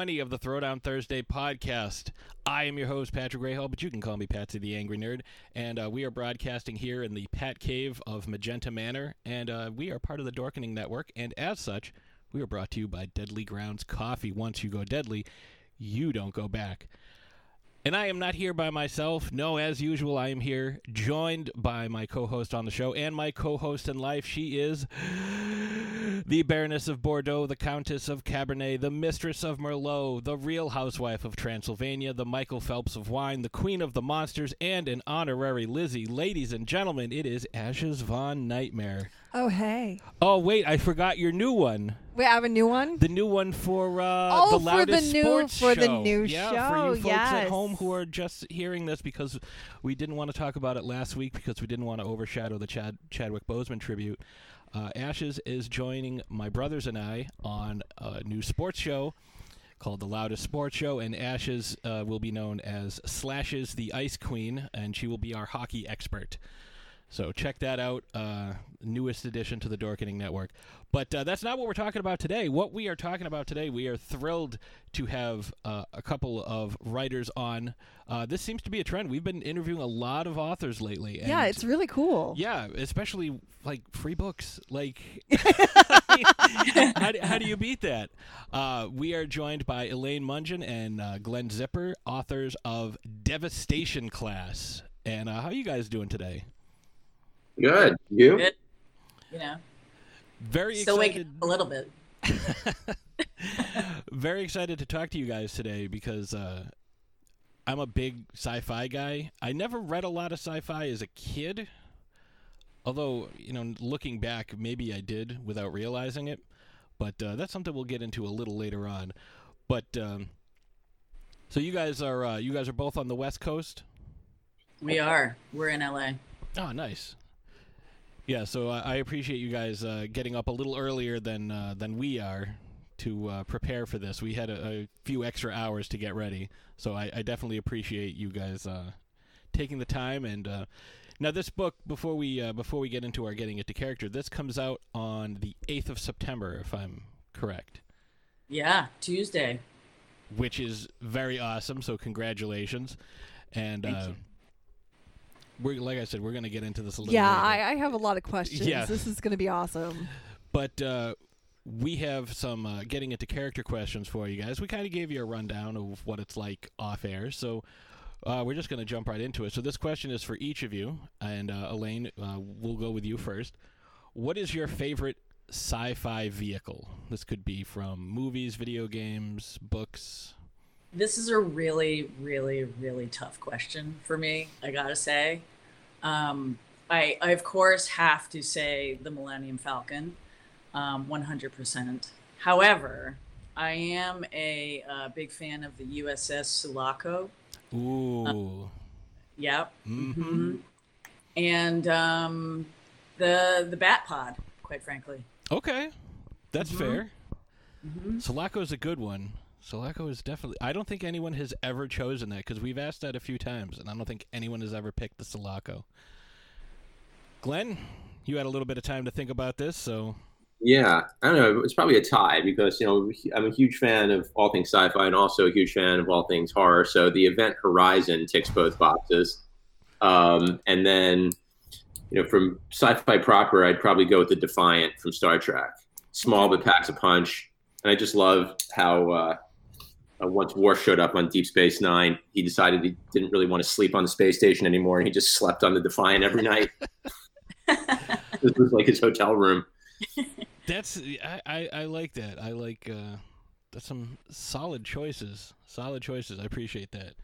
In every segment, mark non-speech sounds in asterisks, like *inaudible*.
20 of the Throwdown Thursday podcast. I am your host, Patrick Grayhall, but you can call me Patsy the Angry Nerd. And uh, we are broadcasting here in the Pat Cave of Magenta Manor. And uh, we are part of the Dorkening Network. And as such, we are brought to you by Deadly Grounds Coffee. Once you go deadly, you don't go back. And I am not here by myself. No, as usual, I am here joined by my co host on the show and my co host in life. She is the Baroness of Bordeaux, the Countess of Cabernet, the Mistress of Merlot, the Real Housewife of Transylvania, the Michael Phelps of Wine, the Queen of the Monsters, and an honorary Lizzie. Ladies and gentlemen, it is Ashes Von Nightmare. Oh, hey. Oh, wait, I forgot your new one. I have a new one? The new one for uh, Oh, the for the loudest new- sports for the show. new yeah, for show, you folks at home who are just hearing this because we didn't want to talk about it last week because we didn't want to overshadow the Chad Chadwick Boseman tribute. Uh, Ashes is joining my brothers and I on a new sports show called The Loudest Sports Show, and Ashes uh, will be known as Slashes the Ice Queen, and she will be our hockey expert. So check that out. Uh, newest addition to the Dorkening Network. But uh, that's not what we're talking about today. What we are talking about today, we are thrilled to have uh, a couple of writers on. Uh, this seems to be a trend. We've been interviewing a lot of authors lately. Yeah, it's really cool. yeah, especially like free books. Like, *laughs* *laughs* how, do, how do you beat that? Uh, we are joined by Elaine Mongeon and uh, Glenn Zipper, authors of Devastation Class. And uh, how are you guys doing today? Good. You? Good. You know, Very still waking excited. up a little bit. *laughs* very excited to talk to you guys today because uh, I'm a big sci-fi guy. I never read a lot of sci-fi as a kid, although you know, looking back, maybe I did without realizing it. But uh, that's something we'll get into a little later on. But um, so you guys are uh, you guys are both on the West Coast. We are. We're in LA. Oh, nice. Yeah, so I I appreciate you guys uh, getting up a little earlier than uh, than we are to uh, prepare for this. We had a, a few extra hours to get ready, so I, I definitely appreciate you guys uh, taking the time. And uh, now, this book before we uh, before we get into our getting into character, this comes out on the eighth of September, if I'm correct, Yeah, Tuesday. which is very awesome. So congratulations, and uh. We're like I said, we're going to get into this a little. Bit. Yeah. I, I have a lot of questions. Yeah. This is going to be awesome. But uh, we have some uh, getting into character questions for you guys. We kind of gave you a rundown of what it's like off air, so uh, we're just going to jump right into it. So this question is for each of you, and uh, Elaine, uh, we'll go with you first. What is your favorite sci-fi vehicle? This could be from movies, video games, books. This is a really, really, really tough question for me. I gotta say, um, I, I of course have to say the Millennium Falcon, um, 100%. However, I am a uh, big fan of the USS Sulaco. Ooh. Yep. hmm hmm And um, the the Bat Pod, quite frankly. Okay, that's Mhm. fair. hmm Sulaco's a good one. Sulaco is definitely. I don't think anyone has ever chosen that because we've asked that a few times, and I don't think anyone has ever picked the Sulaco. Glenn, you had a little bit of time to think about this, so Yeah. I don't know. It's probably a tie because, you know, I'm a huge fan of all things sci fi and also a huge fan of all things horror. So the event Horizon ticks both boxes. Um, and then, you know, from sci fi proper, I'd probably go with the Defiant from Star Trek. Small but packs a punch. And I just love how uh, uh, once Worf showed up on Deep Space Nine, he decided he didn't really want to sleep on the space station anymore. And he just slept on the Defiant every night. *laughs* this was like his hotel room. that's I, I, I like that. I like uh, that's some solid choices. Solid choices. I appreciate that.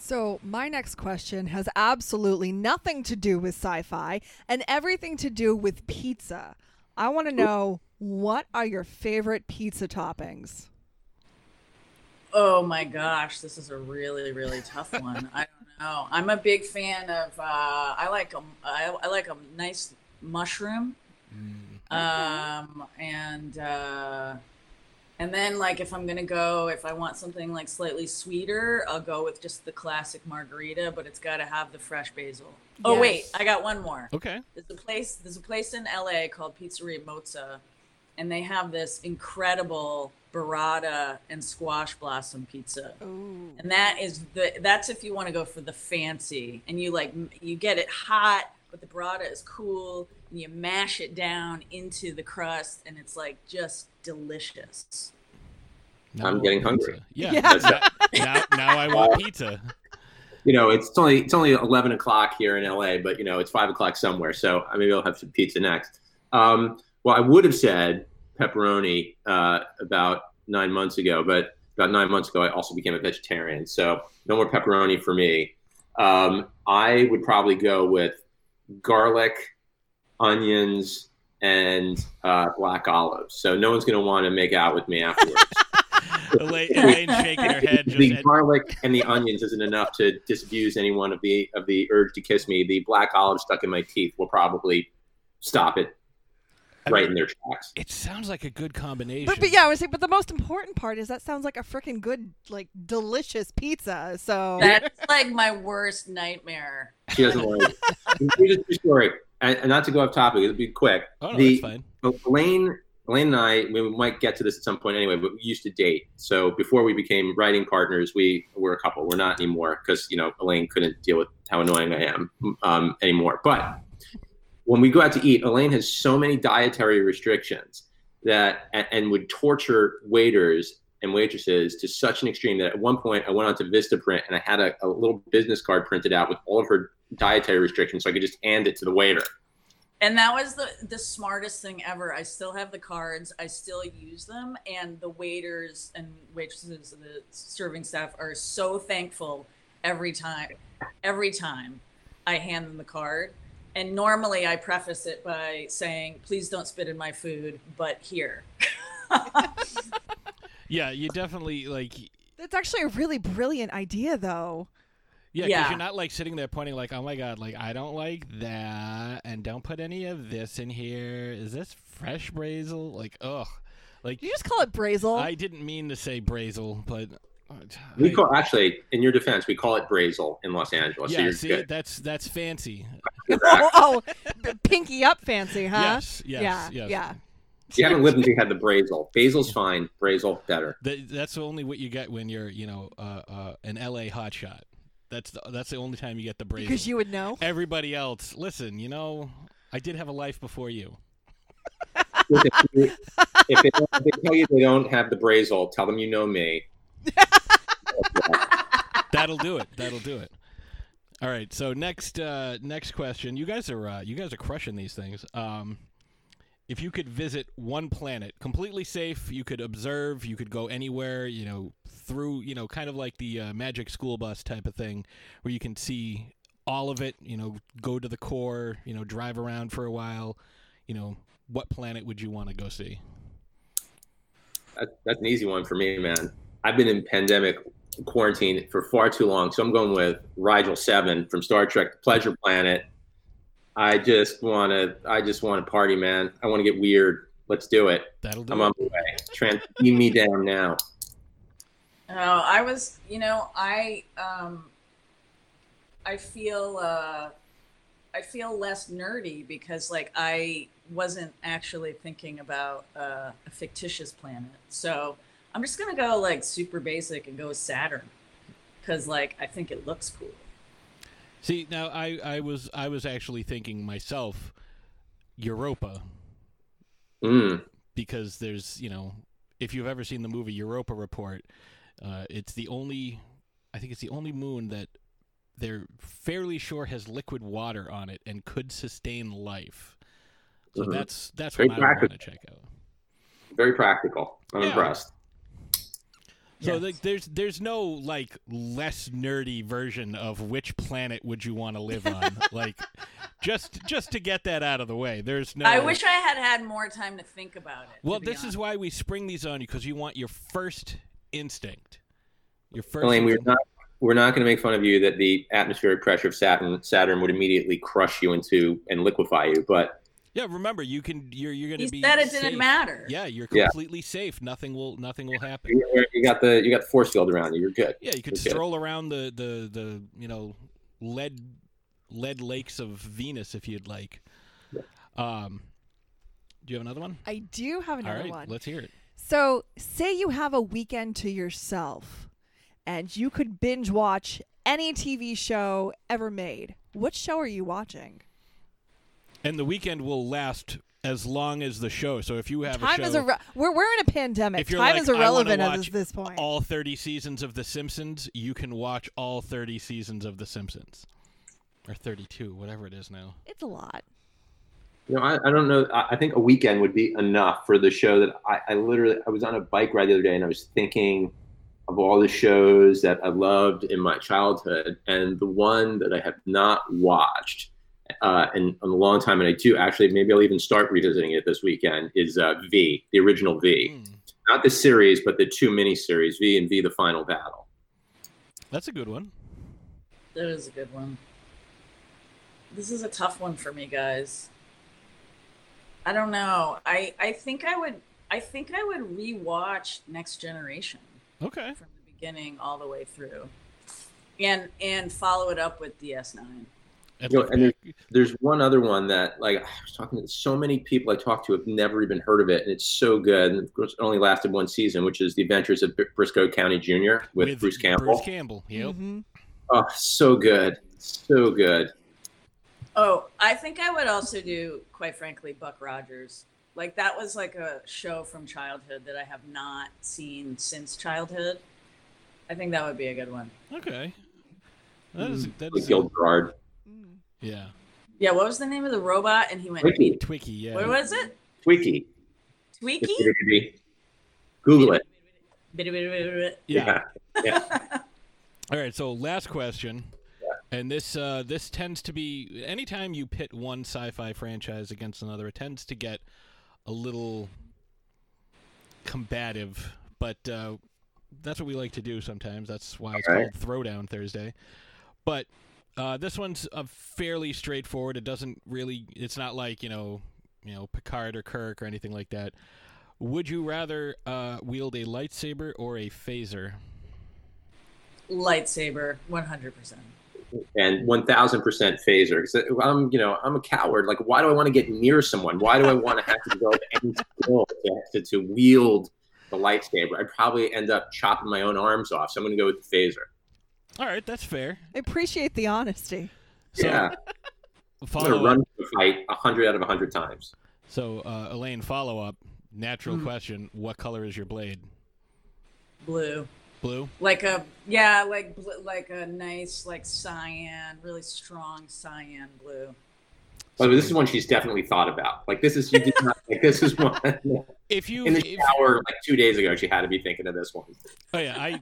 So, my next question has absolutely nothing to do with sci fi and everything to do with pizza. I want to know what are your favorite pizza toppings? Oh my gosh, this is a really, really tough one. I don't know. I'm a big fan of. Uh, I like a. I, I like a nice mushroom. Um, and uh, and then like if I'm gonna go, if I want something like slightly sweeter, I'll go with just the classic margherita, but it's got to have the fresh basil. Oh wait, I got one more. Okay. There's a place. There's a place in LA called Pizzeria Mozza, and they have this incredible burrata and squash blossom pizza. Ooh. And that is the that's if you want to go for the fancy and you like you get it hot, but the burrata is cool and you mash it down into the crust and it's like just delicious. Now I'm getting hungry. pizza. Yeah. Yeah. *laughs* Now, now I want pizza. you know, it's only it's only eleven o'clock here in LA, but you know, it's five o'clock somewhere. So I maybe I'll have some pizza next. Um, well, I would have said pepperoni uh, about nine months ago, but about nine months ago, I also became a vegetarian. So no more pepperoni for me. Um, I would probably go with garlic, onions, and uh, black olives. So no one's going to want to make out with me afterwards. *laughs* Elaine, *laughs* Elaine shaking her head. Just the at- garlic and the onions isn't enough to disabuse anyone of the of the urge to kiss me. The black olive stuck in my teeth will probably stop it I right mean, in their tracks. it sounds like a good combination. But, but yeah, I was saying, but the most important part is that sounds like a freaking good, like delicious pizza. So That's *laughs* like my worst nightmare. She doesn't like. *laughs* Here's a true story, and, and not to go off topic. It'll be quick. Oh, no, the that's fine. Elaine, Elaine and I, we might get to this at some point anyway, but we used to date. So before we became writing partners, we were a couple. We're not anymore because you know Elaine couldn't deal with how annoying I am um, anymore. But when we go out to eat, Elaine has so many dietary restrictions that and, and would torture waiters and waitresses to such an extreme that at one point I went on to Vistaprint and I had a, a little business card printed out with all of her dietary restrictions, so I could just hand it to the waiter. And that was the the smartest thing ever. I still have the cards. I still use them, and the waiters and waitresses, and the serving staff are so thankful every time. Every time I hand them the card, and normally I preface it by saying, "Please don't spit in my food," but here. *laughs* Yeah, you definitely like. that's actually a really brilliant idea, though. Yeah, because Yeah. you're not like sitting there pointing like, "Oh my god, like I don't like that," and don't put any of this in here. Is this fresh basil? Like, ugh, like You just call it brazel. I didn't mean to say basil, but uh, We call actually, in your defense, we call it brazel in Los Angeles. so yeah, you're see, good. that's that's fancy. *laughs* *laughs* oh, oh, b- pinky up, fancy, huh? Yes, yes, yeah, yes. yeah. You haven't lived until you had the brazel. Basil's fine. Brazel better. That, that's only what you get when you're, you know, uh, uh, an LA hotshot. That's the, that's the only time you get the brazel. Because you would know. Everybody else, listen, you know, I did have a life before you. Look, if, you- if they, if they tell you they don't have the brazel, tell them you know me. *laughs* That'll do it. That'll do it. All right. So next, uh, next question. You guys are uh, you guys are crushing these things. Um, if you could visit one planet completely safe, you could observe, you could go anywhere, you know, through, you know, kind of like the uh, magic school bus type of thing, where you can see all of it, you know, go to the core, you know, drive around for a while, you know, what planet would you want to go see? That, that's an easy one for me, man. I've been in pandemic quarantine for far too long, so I'm going with Rigel Seven from Star Trek: The Pleasure Planet. I just want to. I just want to party, man. I want to get weird. Let's do it. That'll do I'm it. on my way. Trans- beam me down now. Oh, I was, you know, I um I feel uh I feel less nerdy because like I wasn't actually thinking about uh, a fictitious planet. So, I'm just going to go like super basic and go with Saturn cuz like I think it looks cool. See, now I, I was I was actually thinking myself Europa Mm. because there's, you know, if you've ever seen the movie Europa Report, uh, it's the only I think it's the only moon that they're fairly sure has liquid water on it and could sustain life. So Mhm. that's that's Very what I want to practical. check out. Very practical. I'm Yeah. impressed. So Yes. like, there's there's no like less nerdy version of which planet would you want to live on, *laughs* like just just to get that out of the way. There's no. I wish I had had more time to think about it. Well, be this is why we spring these on you because you want your first instinct. Your first. Elaine, we're not we're not going to make fun of you that the atmospheric pressure of Saturn Saturn would immediately crush you into and liquefy you, but Yeah, remember you can. You're you're gonna He be. said it didn't matter. Yeah, you're Yeah. completely safe. Nothing will nothing will happen. you you got the you got the force field around you. You're good. Yeah, you could Okay. stroll around the the the you know lead lead lakes of Venus if you'd like. Um, do you have another one? I do have another right, one. let's hear it. So, say you have a weekend to yourself and you could binge watch any TV show ever made. What show are you watching? And the weekend will last as long as the show. So if you have Time a show, is irre- we're we're in a pandemic. if you're Time like, is irrelevant at this, this point. all 30 seasons of The Simpsons, you can watch all 30 seasons of The Simpsons. Or 32, whatever it is now. it's a lot. You know, I, I don't know. I, I think a weekend would be enough for the show that I, I literally I was on a bike ride the other day and I was thinking of all the shows that I loved in my childhood, and the one that I have not watched uh, in, in a long time, and I do actually maybe I'll even start revisiting it this weekend is uh, V, the original V, Hmm, not the series, but the two mini series V and V: The Final Battle. that's a good one. That is a good one. This is a tough one for me, guys. I don't know. I I think I would I think I would rewatch Next Generation Okay. from the beginning all the way through. And and follow it up with DS9. And You know, and back- There's one other one that, like, I was talking to so many people I talked to have never even heard of it, and it's so good. And of course, it only lasted one season, which is The Adventures of Br- Brisco County Jr. with, Bruce Campbell. Bruce Campbell. Yep. Mhm. Oh, so good, so good. Oh, I think I would also do, quite frankly, Buck Rogers. Like that was like a show from childhood that I have not seen since childhood. I think that would be a good one. Okay. That is, that Like is Gil Gerard. Yeah. Yeah, what was the name of the robot? And he went, Twiki. Twiki, yeah. what was it? Twiki. Tweaky? Google it. Yeah. Yeah. *laughs* All right, so last question. And this uh, this tends to be anytime you pit one sci-fi franchise against another, it tends to get a little combative, but uh, that's what we like to do sometimes. That's why it's All right. called Throwdown Thursday. But uh, this one's uh, fairly straightforward. It doesn't really. It's not like you know, you know Picard or Kirk or anything like that. Would you rather uh, wield a lightsaber or a phaser? Lightsaber, 100%. and 1000% phaser because i'm you know i'm a coward like why do i want to get near someone why do i want to have to develop *laughs* any skill to, to, to wield the lightsaber i'd probably end up chopping my own arms off so i'm going to go with the phaser All right, that's fair. I appreciate the honesty. So, yeah i'm *laughs* follow going to up. run the fight 100 out of 100 times So, uh, Elaine, follow up. Natural Hmm. question: What color is your blade? Blue. Blue. Like a, yeah, like bl- like a nice, like cyan, really strong cyan blue. but this is one she's definitely thought about like this is you did not like this is one *laughs* If you, in the if, shower like two days ago she had to be thinking of this one oh yeah, I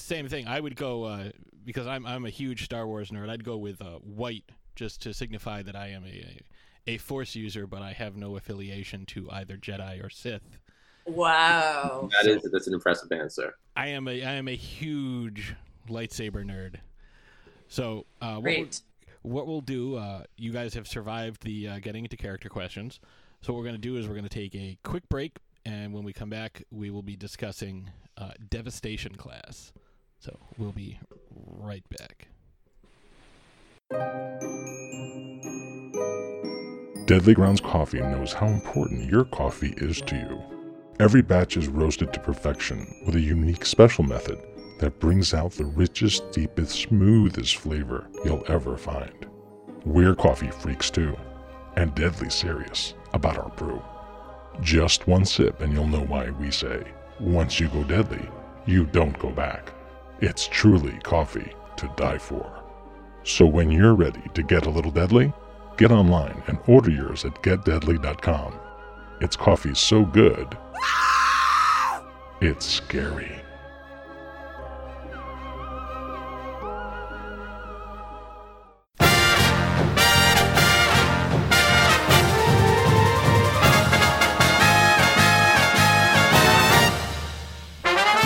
same thing. I would go uh, because I'm I'm a huge Star Wars nerd. I'd go with uh, white just to signify that I am a, a a Force user, but I have no affiliation to either Jedi or Sith. Wow. that is that's an impressive answer I am a I am a huge lightsaber nerd. So uh, what we'll- Great. what we'll do, uh, you guys have survived the uh, getting into character questions. So what we're going to do is we're going to take a quick break, and when we come back, we will be discussing uh, Devastation class. So we'll be right back. Deadly Grounds Coffee knows how important your coffee is to you. Every batch is roasted to perfection with a unique special method that brings out the richest, deepest, smoothest flavor you'll ever find. We're coffee freaks too, and deadly serious about our brew. Just one sip and you'll know why we say, once you go deadly, you don't go back. It's truly coffee to die for. So when you're ready to get a little deadly, get online and order yours at getdeadly.com. It's coffee so good, it's scary.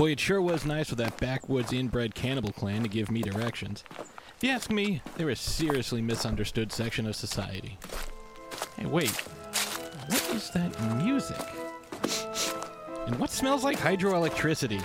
Boy, it sure was nice with that backwoods inbred cannibal clan to give me directions. If you ask me, they're a seriously misunderstood section of society. Hey, wait. What is that music? And what smells like hydroelectricity?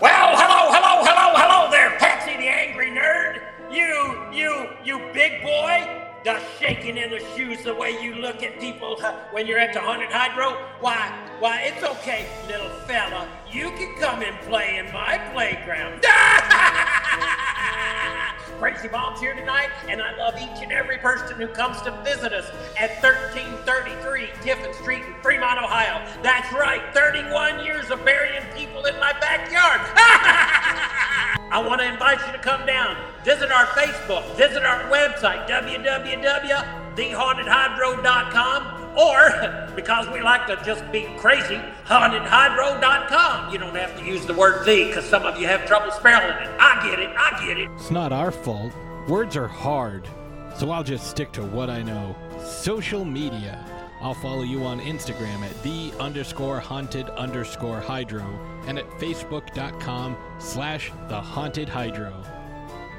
Well, hello, hello, hello, hello there, Patsy the Angry Nerd. You, you, you big boy. The shaking in the shoes, the way you look at people when you're at the haunted hydro. Why, why, it's okay, little fella. You can come and play in my playground. *laughs* Crazy Mom's here tonight, and I love each and every person who comes to visit us at 1333 Tiffin Street in Fremont, Ohio. That's right, 31 years of burying people in my backyard. *laughs* I want to invite you to come down, visit our Facebook, visit our website, www.thehauntedhydro.com, or, because we like to just be crazy, hauntedhydro.com. You don't have to use the word the because some of you have trouble spelling it. I get it, I get it. It's not our fault. Words are hard. So I'll just stick to what I know. Social media. I'll follow you on Instagram at the underscore haunted underscore hydro and at facebook.com slash the haunted hydro.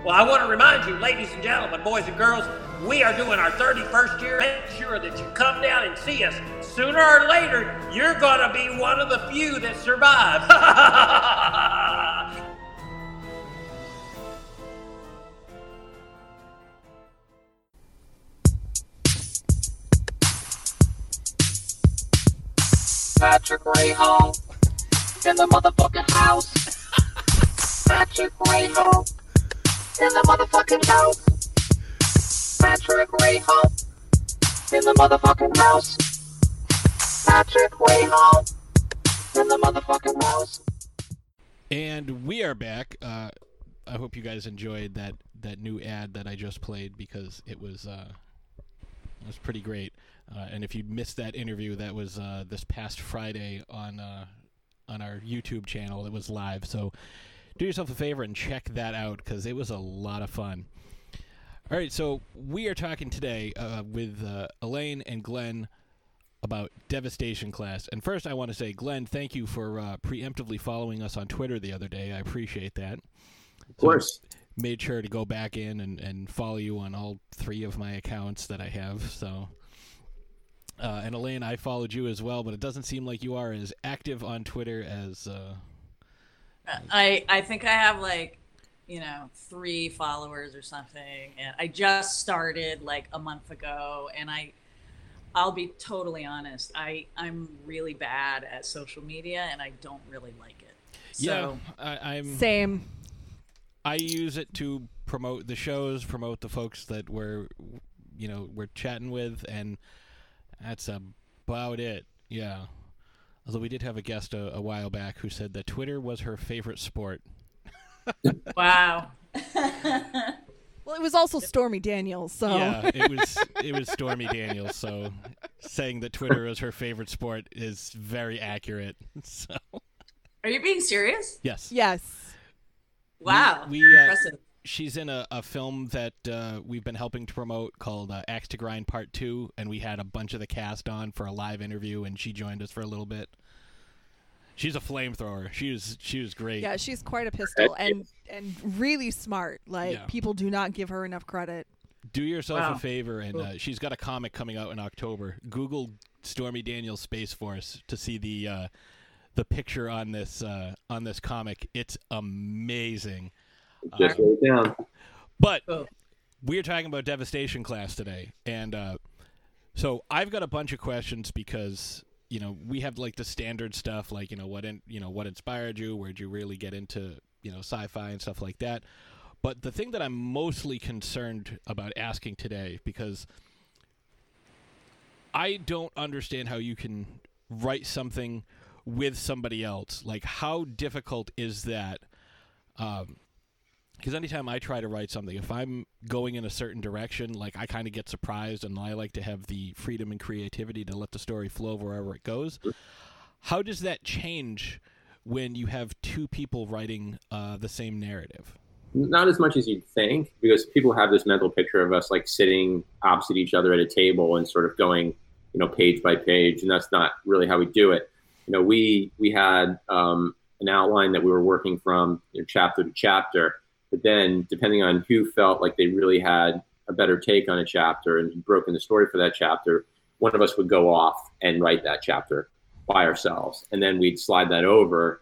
Well, I want to remind you, ladies and gentlemen, boys and girls, we are doing our 31st year. Make sure that you come down and see us. Sooner or later, you're going to be one of the few that survive. *laughs* Patrick Ray Hall in the motherfucking house. *laughs* Patrick Ray Hall in the motherfucking house. Patrick Ray Hall in the motherfucking house. Patrick Ray Hall in the motherfucking house. And we are back. Uh, I hope you guys enjoyed that, that new ad that I just played because it was uh, it was pretty great. Uh, and if you missed that interview, that was uh, this past Friday on uh, on our YouTube channel. It was live, so do yourself a favor and check that out because it was a lot of fun. All right, so we are talking today uh, with uh, Elaine and Glenn about Devastation Class. And first, I want to say, Glenn, thank you for uh, preemptively following us on Twitter the other day. I appreciate that. Of course. Made sure to go back in and, and follow you on all three of my accounts that I have. So, uh, and Elaine, I followed you as well, but it doesn't seem like you are as active on Twitter as. I I think I have like you know three followers or something, and I just started like a month ago, and I I'll be totally honest, I I'm really bad at social media, and I don't really like it. So, yeah, I, I'm. Same. I use it to promote the shows, promote the folks that we're, you know, we're chatting with, and that's about it. Yeah. Although we did have a guest a, a while back who said that Twitter was her favorite sport. *laughs* wow. *laughs* Well, it was also Stormy Daniels, so Yeah, it *laughs* was it was Stormy Daniels. So saying that Twitter is her favorite sport is very accurate. So Are you being serious? yes, yes. Wow. we, uh, Impressive. She's in a, a film that uh, we've been helping to promote called uh, Axe to Grind Part Two, and we had a bunch of the cast on for a live interview, and she joined us for a little bit. She's a flamethrower. She was she was great. Yeah, she's quite a pistol and and really smart. Like Yeah. people do not give her enough credit. Do yourself Wow. a favor, and uh, she's got a comic coming out in October. Google Stormy Daniels Space Force to see the uh, the picture on this uh, on this comic. It's amazing. Just wrote it down. But Cool. we're talking about devastation class today, and uh, so I've got a bunch of questions because you know we have like the standard stuff, like you know what in, you know what inspired you, where'd you really get into you know sci-fi and stuff like that. But the thing that I'm mostly concerned about asking today, because I don't understand how you can write something with somebody else. Like, how difficult is that? Um, because anytime I try to write something, if I'm going in a certain direction, like I kind of get surprised, and I like to have the freedom and creativity to let the story flow wherever it goes. How does that change when you have two people writing uh, the same narrative? Not as much as you'd think, because people have this mental picture of us like sitting opposite each other at a table and sort of going, you know, page by page, and that's not really how we do it. You know, we we had um, an outline that we were working from you know, chapter to chapter. But then, depending on who felt like they really had a better take on a chapter and broken the story for that chapter, one of us would go off and write that chapter by ourselves, and then we'd slide that over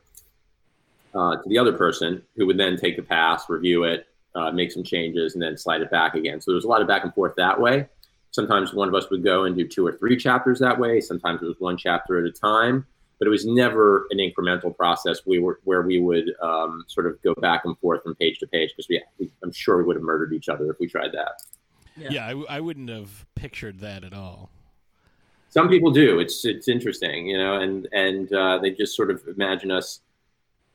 uh, to the other person, who would then take the pass, review it, uh, make some changes, and then slide it back again. So there was a lot of back and forth that way. Sometimes one of us would go and do two or three chapters that way. Sometimes it was one chapter at a time, but it was never an incremental process. We were where we would um, sort of go back and forth from page to page because we, we, I'm sure we would have murdered each other if we tried that. Yeah. Yeah, I, w- I wouldn't have pictured that at all. Some people do. It's it's interesting, you know, and and uh, they just sort of imagine us,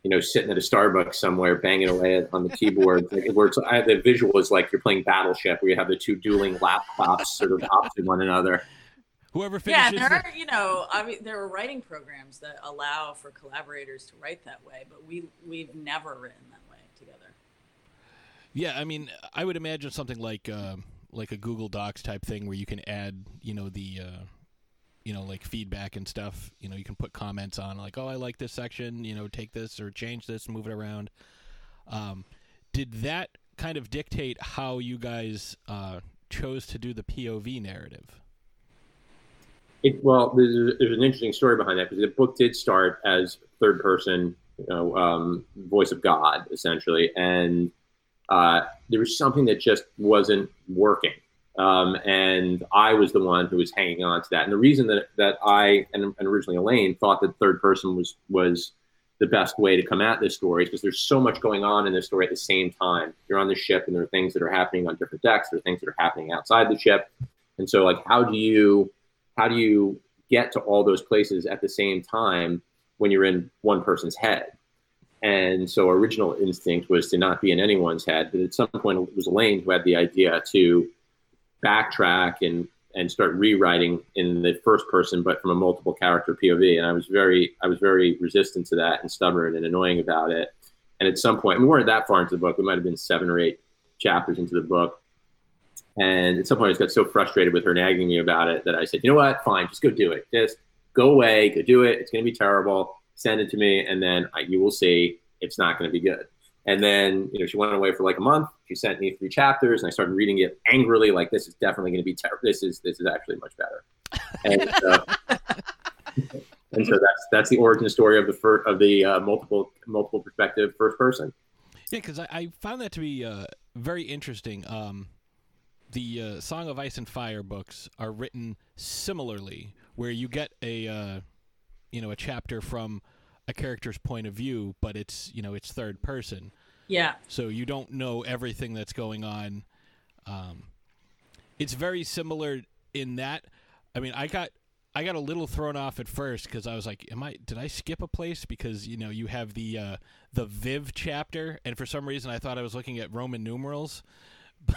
you know, sitting at a Starbucks somewhere, banging away on the keyboard. Like, where it's, I, the visual is like you're playing Battleship, where you have the two dueling laptops sort of opposite one another. Whoever Yeah, finishes, and there are, you know, I mean, there are writing programs that allow for collaborators to write that way, but we we've never written that way together. yeah, I mean, I would imagine something like uh, like a Google Docs type thing where you can add, you know, the uh, you know, like feedback and stuff. You know, you can put comments on like, oh, I like this section. You know, take this or change this, move it around. Um, did that kind of dictate how you guys uh, chose to do the POV narrative? It, well, there's, there's an interesting story behind that because the book did start as third person, you know, um, voice of God essentially, and uh, there was something that just wasn't working, um, and I was the one who was hanging on to that. And the reason that that I and, and originally Elaine thought that third person was was the best way to come at this story is because there's so much going on in this story at the same time. You're on the ship, and there are things that are happening on different decks. There are things that are happening outside the ship, and so like, how do you how do you get to all those places at the same time when you're in one person's head? And so, original instinct was to not be in anyone's head. But at some point, it was Elaine who had the idea to backtrack and and start rewriting in the first person, but from a multiple character POV. And I was very I was very resistant to that and stubborn and annoying about it. And at some point, we weren't that far into the book. We might have been seven or eight chapters into the book. And at some point, I just got so frustrated with her nagging me about it that I said, you know what? Fine, just go do it. Just go away, go do it. It's going to be terrible. Send it to me, and then I, you will see it's not going to be good. And then, you know, she went away for like a month. She sent me three chapters, and I started reading it angrily, like this is definitely going to be terrible. This is this is actually much better. And, uh, *laughs* and so that's that's the origin story of the first of the uh, multiple multiple perspective first person. Yeah, because I, I found that to be uh, very interesting. Um, the uh, Song of Ice and Fire books are written similarly, where you get a uh, you know a chapter from a character's point of view, but it's you know it's third person, Yeah, so you don't know everything that's going on. Um, it's very similar in that. I mean, I got I got a little thrown off at first because I was like, "Am I? Did I skip a place?" Because you know you have the uh, the Viv chapter, and for some reason I thought I was looking at Roman numerals. *laughs*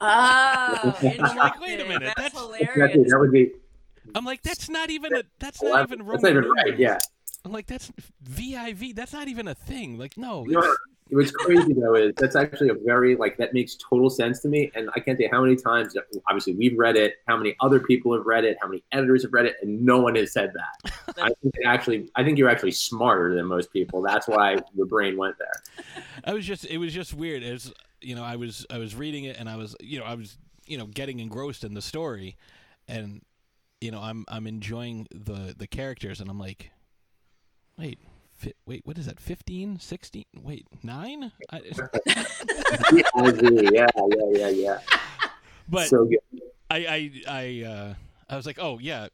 Oh, *laughs* I'm like, wait a minute, That's, that's- hilarious. That would be I'm like, that's not even a that's well, not even Roman that's not even right. Yeah. I'm like, that's VIV. That's not even a thing. Like, no. You know, it's- what's crazy though is that's actually a very like that makes total sense to me, and I can't tell you how many times. Obviously, we've read it. How many other people have read it? How many editors have read it? And no one has said that. *laughs* I think it actually, I think you're actually smarter than most people. That's why your brain went there. I was just it was just weird. It was you know I was I was reading it and I was you know I was you know getting engrossed in the story, and you know I'm I'm enjoying the the characters and I'm like, wait. Fi- wait, what is that? 15, 16? Wait, 9? I, *laughs* *laughs* V-I-V, yeah, yeah, yeah, yeah. but so good. I I I uh I was like, "Oh, yeah.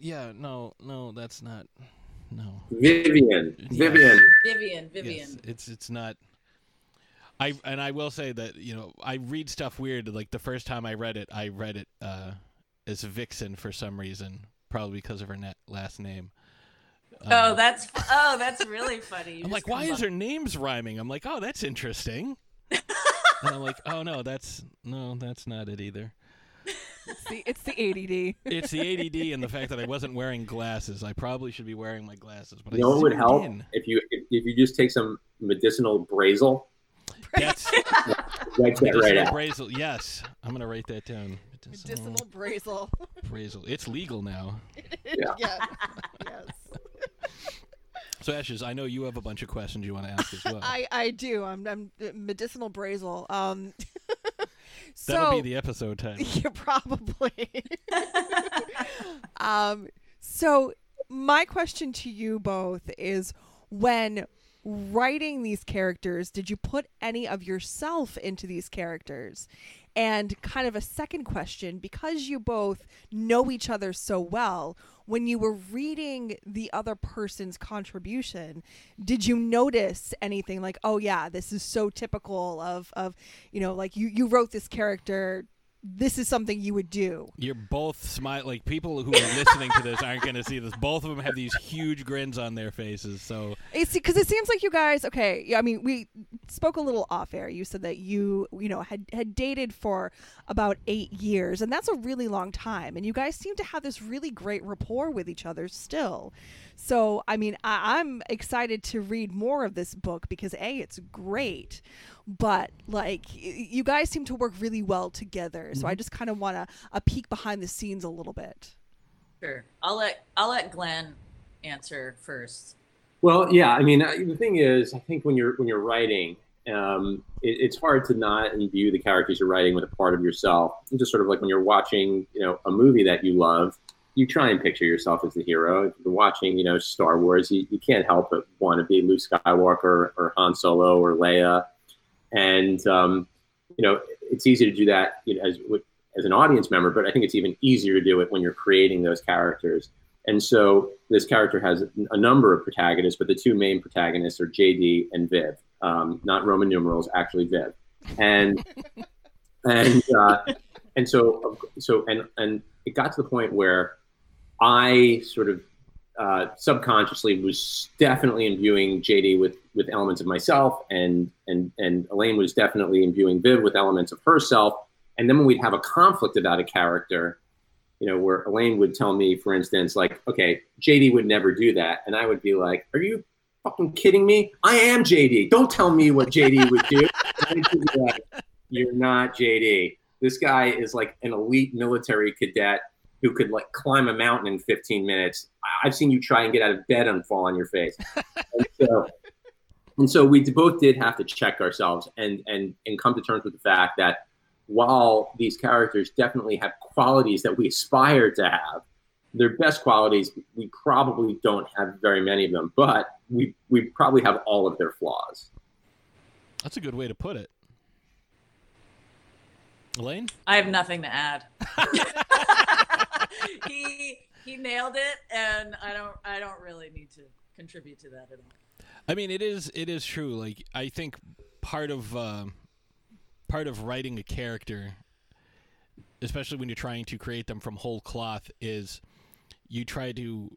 Yeah, no, no, that's not no." Vivian, Yeah. Vivian. Vivian, Vivian. Yes, it's it's not. I and I will say that you know I read stuff weird. Like the first time I read it, I read it uh, as Vixen for some reason, probably because of her na- last name. Oh, Um, that's oh, that's really funny. You I'm like, why come is up- their names rhyming? I'm like, oh, that's interesting. *laughs* and I'm like, oh no, that's no, that's not it either. It's the, it's the ADD. It's the ADD and the fact that I wasn't wearing glasses. I probably should be wearing my glasses, but You I know what would help in. if you if, if you just take some medicinal brazel, That's *laughs* write that right medicinal out. brazel. Yes, I'm gonna write that down. Medicinal brazel. brazel. It's legal now. Yeah. yes. yes. *laughs* So Ashes, I know you have a bunch of questions you want to ask as well. *laughs* I, I do. I'm, I'm uh, medicinal brazel. Um, so That'll be the episode title. yeah, probably. um, so my question to you both is: When writing these characters, did you put any of yourself into these characters? And kind of a second question, because you both know each other so well, when you were reading the other person's contribution, did you notice anything like, oh yeah, this is so typical of of, you know, like you you wrote this character this is something you would do. You're both smile like people who are listening to this aren't going to see this. Both of them have these huge grins on their faces. So It's because it seems like you guys. Okay, yeah, I mean, we spoke a little off air. You said that you, you know, had had dated for about eight years, and that's a really long time. And you guys seem to have this really great rapport with each other still. So, I mean, I, I'm excited to read more of this book because a, it's great, but like you guys seem to work really well together. So I just kind of want a, a peek behind the scenes a little bit. Sure. I'll let I'll let Glenn answer first. Well, yeah. I mean, uh, the thing is, I think when you're when you're writing, um, it, it's hard to not imbue the characters you're writing with a part of yourself. It's just sort of like when you're watching, you know, a movie that you love, you try and picture yourself as the hero. If you're watching, you know, Star Wars, you, you can't help but want to be Luke Skywalker or Han Solo or Leia, and um, you know, it's easy to do that you know, as as an audience member, but I think it's even easier to do it when you're creating those characters. And so this character has a number of protagonists, but the two main protagonists are JD and Viv, um, not Roman numerals, actually Viv. And *laughs* and uh, and so so and and it got to the point where I sort of uh, subconsciously was definitely imbuing JD with with elements of myself, and and and Elaine was definitely imbuing Viv with elements of herself. And then when we'd have a conflict about a character, you know, where Elaine would tell me, for instance, like, okay, JD would never do that. And I would be like, are you fucking kidding me? I am JD. Don't tell me what JD would do. You're not JD. This guy is like an elite military cadet who could like climb a mountain in 15 minutes. I- I've seen you try and get out of bed and fall on your face. *laughs* and so, and so we both did have to check ourselves and and and come to terms with the fact that while these characters definitely have qualities that we aspire to have, their best qualities we probably don't have very many of them, but we we probably have all of their flaws. that's a good way to put it. Elaine? I have nothing to add. *laughs* *laughs* *laughs* he he nailed it, and I don't I don't really need to contribute to that at all. I mean, it is it is true. Like I think part of um part of writing a character, especially when you're trying to create them from whole cloth, is you try to,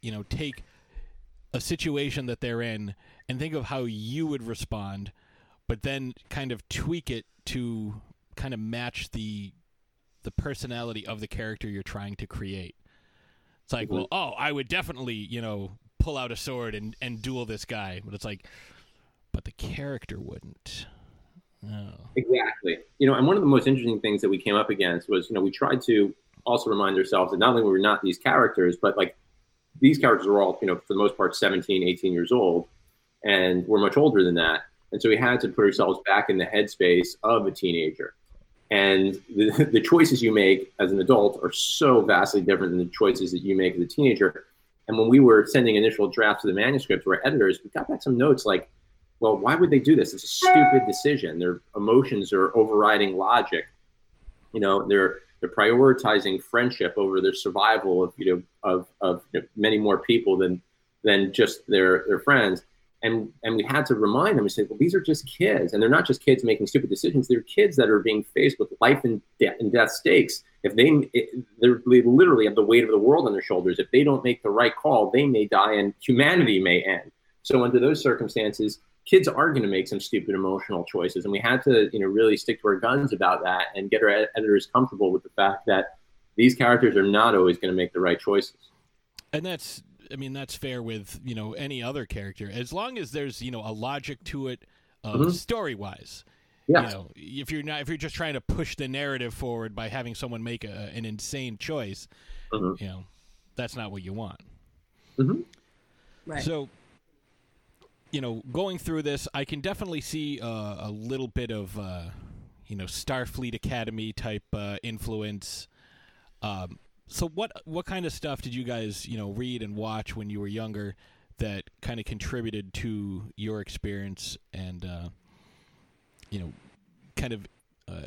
you know, take a situation that they're in and think of how you would respond, but then kind of tweak it to kind of match the the personality of the character you're trying to create. It's like, well, oh, I would definitely, you know, pull out a sword and, and duel this guy. But it's like, but the character wouldn't. Oh. Exactly. You know, and one of the most interesting things that we came up against was, you know, we tried to also remind ourselves that not only were we not these characters, but like these characters were all, you know, for the most part, 17, 18 years old, and we're much older than that. And so we had to put ourselves back in the headspace of a teenager. And the, *laughs* the choices you make as an adult are so vastly different than the choices that you make as a teenager. And when we were sending initial drafts of the manuscript to our editors, we got back some notes like, well, why would they do this? It's a stupid decision. Their emotions are overriding logic. You know, they're they're prioritizing friendship over their survival of you know of of you know, many more people than than just their their friends. And and we had to remind them and say, well, these are just kids, and they're not just kids making stupid decisions. They're kids that are being faced with life and death and death stakes. If they they literally have the weight of the world on their shoulders. If they don't make the right call, they may die, and humanity may end. So under those circumstances, kids are going to make some stupid emotional choices, and we had to you know really stick to our guns about that and get our ed- editors comfortable with the fact that these characters are not always going to make the right choices. And that's, I mean, that's fair with you know any other character as long as there's you know a logic to it, uh, Mhm. story wise. Yeah. You know, if you're not, if you're just trying to push the narrative forward by having someone make a, an insane choice, Mhm. you know, that's not what you want. Right. So, you know, going through this, I can definitely see uh, a little bit of, uh, you know, Starfleet Academy type uh, influence. Um, so, what what kind of stuff did you guys, you know, read and watch when you were younger that kind of contributed to your experience and, uh, you know, kind of uh,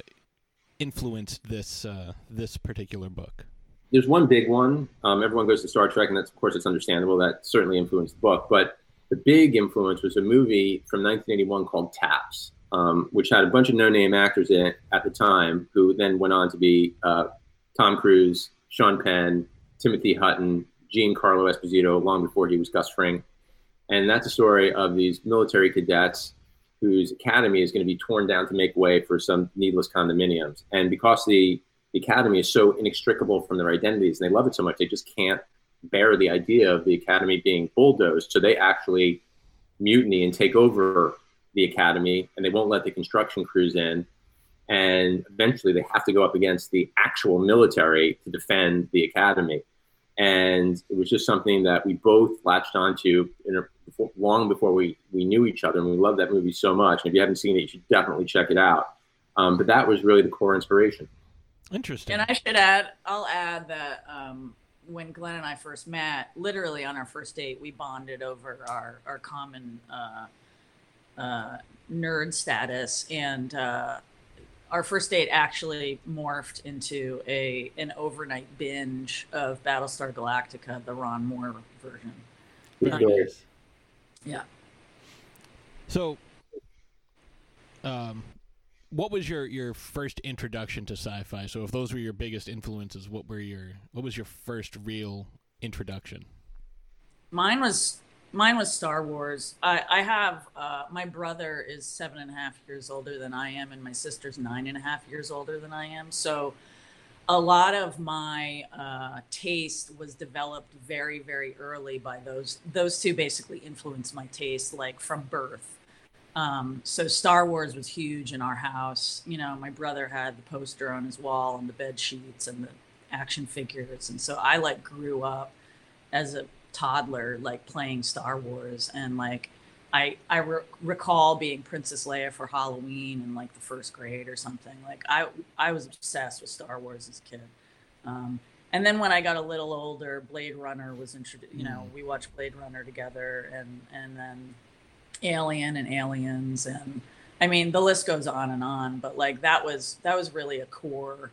influenced this uh, this particular book? there's one big one. Um, everyone goes to Star Trek, and that's of course it's understandable. That certainly influenced the book. But the big influence was a movie from 1981 called Taps, um, which had a bunch of no-name actors in it at the time, who then went on to be uh, Tom Cruise, Sean Penn, Timothy Hutton, Giancarlo Esposito, long before he was Gus Fring. And that's a story of these military cadets whose academy is going to be torn down to make way for some needless condominiums. And because the the academy is so inextricable from their identities and they love it so much they just can't bear the idea of the academy being bulldozed so they actually mutiny and take over the academy and they won't let the construction crews in and eventually they have to go up against the actual military to defend the academy. And it was just something that we both latched onto in a, before, long before we, we knew each other and we loved that movie so much. And if you haven't seen it you should definitely check it out. Um, but that was really the core inspiration. Interesting. And I should add, I'll add that um, when Glenn and I first met, literally on our first date, we bonded over our our common uh, uh, nerd status, and uh, our first date actually morphed into a an overnight binge of Battlestar Galactica, the Ron Moore version. Good choice. Yeah. So, um, what was your your first introduction to sci-fi? So, if those were your biggest influences, what were your what was your first real introduction? Mine was mine was Star Wars. I, I have uh, my brother is seven and a half years older than I am, and my sister's nine and a half years older than I am. So a lot of my uh, taste was developed very very early by those those two basically influenced my taste like from birth. Um, so Star Wars was huge in our house. You know, my brother had the poster on his wall and the bed sheets and the action figures, and so I like grew up as a toddler like playing Star Wars and like I I re- recall being Princess Leia for Halloween in like the first grade or something. Like I I was obsessed with Star Wars as a kid. Um, and then when I got a little older, Blade Runner was introduced. You know, we watched Blade Runner together, and and then Alien and Aliens, and I mean the list goes on and on. But like that was that was really a core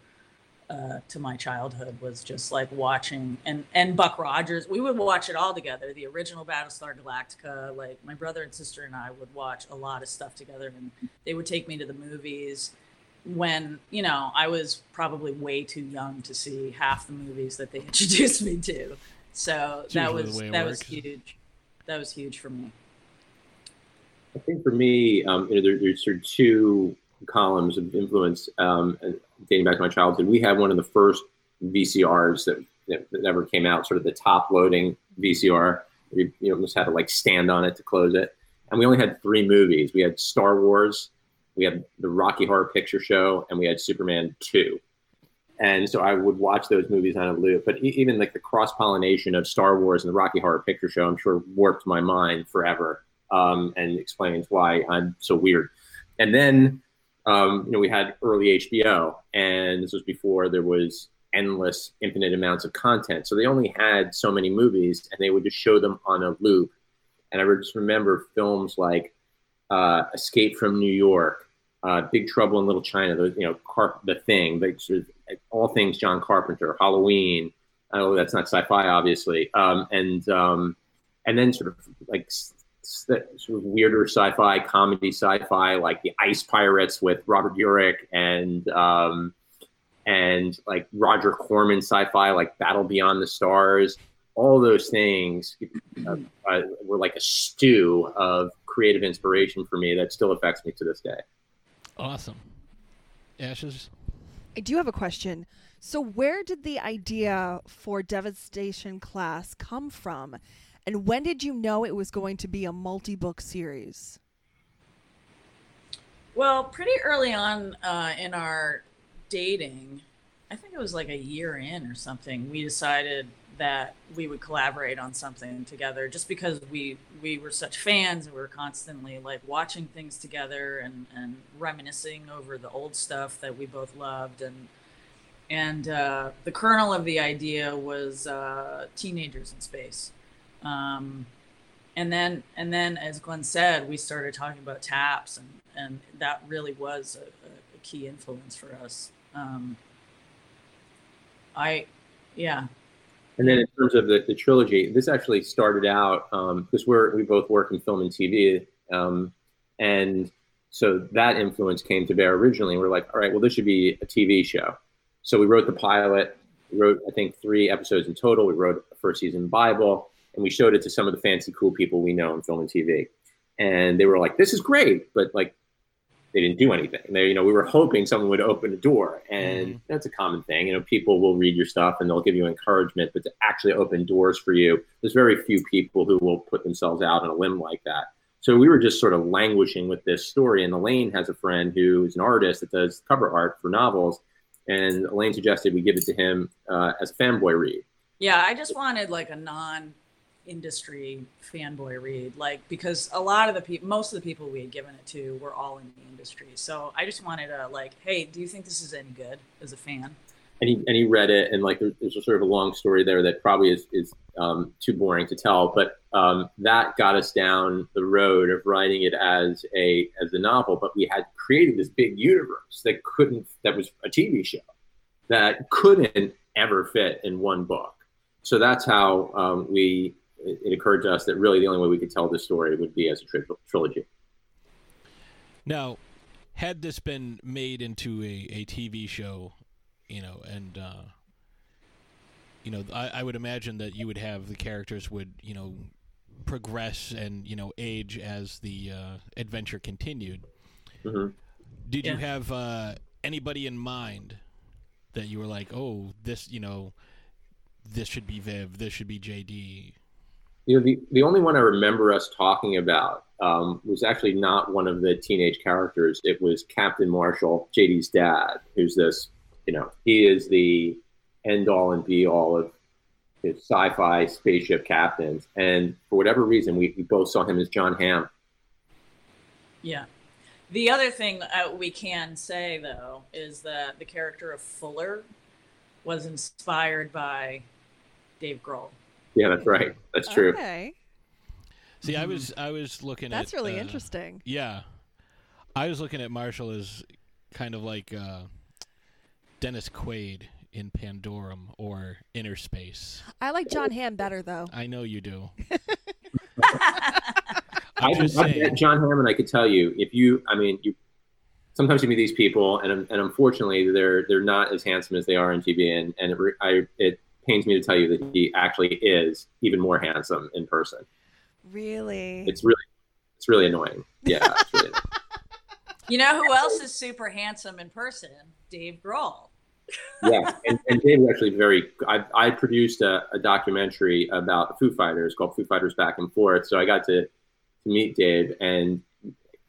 uh, to my childhood was just like watching and and Buck Rogers. We would watch it all together. The original Battlestar Galactica. Like my brother and sister and I would watch a lot of stuff together, and they would take me to the movies. When you know I was probably way too young to see half the movies that they *laughs* introduced me to, so It's that was way it that was huge. That was huge for me. I think for me, um, you know, there, there's sort of two columns of influence um, dating back to my childhood. We had one of the first VCRs that, that, ever came out, sort of the top loading VCR. You, you almost had to like stand on it to close it. And we only had three movies. We had Star Wars, we had the Rocky Horror Picture Show, and we had Superman 2. And so I would watch those movies on a loop. But even like the cross pollination of Star Wars and the Rocky Horror Picture Show, I'm sure warped my mind forever um, and explains why I'm so weird. And then, um, you know, we had early HBO, and this was before there was endless, infinite amounts of content. So they only had so many movies, and they would just show them on a loop. And I just remember films like uh, Escape from New York, uh, Big Trouble in Little China, those, you know, The Thing, sort of all things John Carpenter, Halloween. Know that's not sci-fi, obviously, um, and um, and then sort of like s- s- sort of weirder sci-fi, comedy sci-fi, like the Ice Pirates with Robert Urich and um, and like Roger Corman sci-fi, like Battle Beyond the Stars. All those things uh, uh, were like a stew of creative inspiration for me that still affects me to this day. Awesome. Ashes. I do have a question. So, where did the idea for Devastation Class come from? And when did you know it was going to be a multi book series? Well, pretty early on uh, in our dating, I think it was like a year in or something, we decided that we would collaborate on something together just because we we were such fans and we were constantly like watching things together and and reminiscing over the old stuff that we both loved and and uh, the kernel of the idea was uh, teenagers in space um, and then and then as glenn said we started talking about taps and and that really was a, a key influence for us um, i yeah And then in terms of the, the trilogy, this actually started out because we're we both work in film and TV, um, and so that influence came to bear originally. We're like, all right, well, this should be a TV show. So we wrote the pilot. We wrote, I think, three episodes in total. We wrote a first season Bible, and we showed it to some of the fancy, cool people we know in film and TV, and they were like, "This is great," but like they didn't do anything. They, you know, we were hoping someone would open a door, and Mhm. that's a common thing. You know, people will read your stuff and they'll give you encouragement, but to actually open doors for you, there's very few people who will put themselves out on a limb like that. So we were just sort of languishing with this story. And Elaine has a friend who is an artist that does cover art for novels, and Elaine suggested we give it to him uh, as a fanboy read. Yeah, I just wanted like a non industry fanboy read, like because a lot of the people, most of the people we had given it to were all in the industry. So I just wanted to like, hey, do you think this is any good as a fan? and he and he read it and like there's, a sort of a long story there that probably is is um, too boring to tell but um, that got us down the road of writing it as a as a novel but we had created this big universe that couldn't that was a tv show that couldn't ever fit in one book so that's how um, we it, it occurred to us that really the only way we could tell this story would be as a tri- trilogy Now, had this been made into a, a TV show, you know, and uh, you know, I, I would imagine that you would have the characters would you know progress and you know age as the uh, adventure continued. Mhm. Did you have uh, anybody in mind that you were like, oh, this, you know, this should be Viv, this should be JD? You know, the, the only one I remember us talking about um, was actually not one of the teenage characters. It was Captain Marshall, JD's dad, who's this, you know, he is the end all and be all of his sci fi spaceship captains. And for whatever reason, we, we both saw him as John Hamm. Yeah. The other thing uh, we can say though is that the character of Fuller was inspired by Dave Grohl. Yeah, that's right. That's true. Okay. See, I Mhm. was I was looking That's at That's really uh, interesting. Yeah, I was looking at Marshall as kind of like uh, Dennis Quaid in Pandorum or Inner Space. I like John Hamm better though. I know you do. *laughs* I, just I saying. met John Hammond. I could tell you if you, I mean, you. Sometimes you meet these people, and and unfortunately, they're they're not as handsome as they are on TV, and and it, I, it pains me to tell you that he actually is even more handsome in person. Really? It's really, it's really annoying. Yeah, really annoying. *laughs* You know who else is super handsome in person? Dave Grohl. yeah. And, and Dave was actually very. I, I produced a, a documentary about Foo Fighters called Foo Fighters Back and Forth, so I got to, to meet Dave, and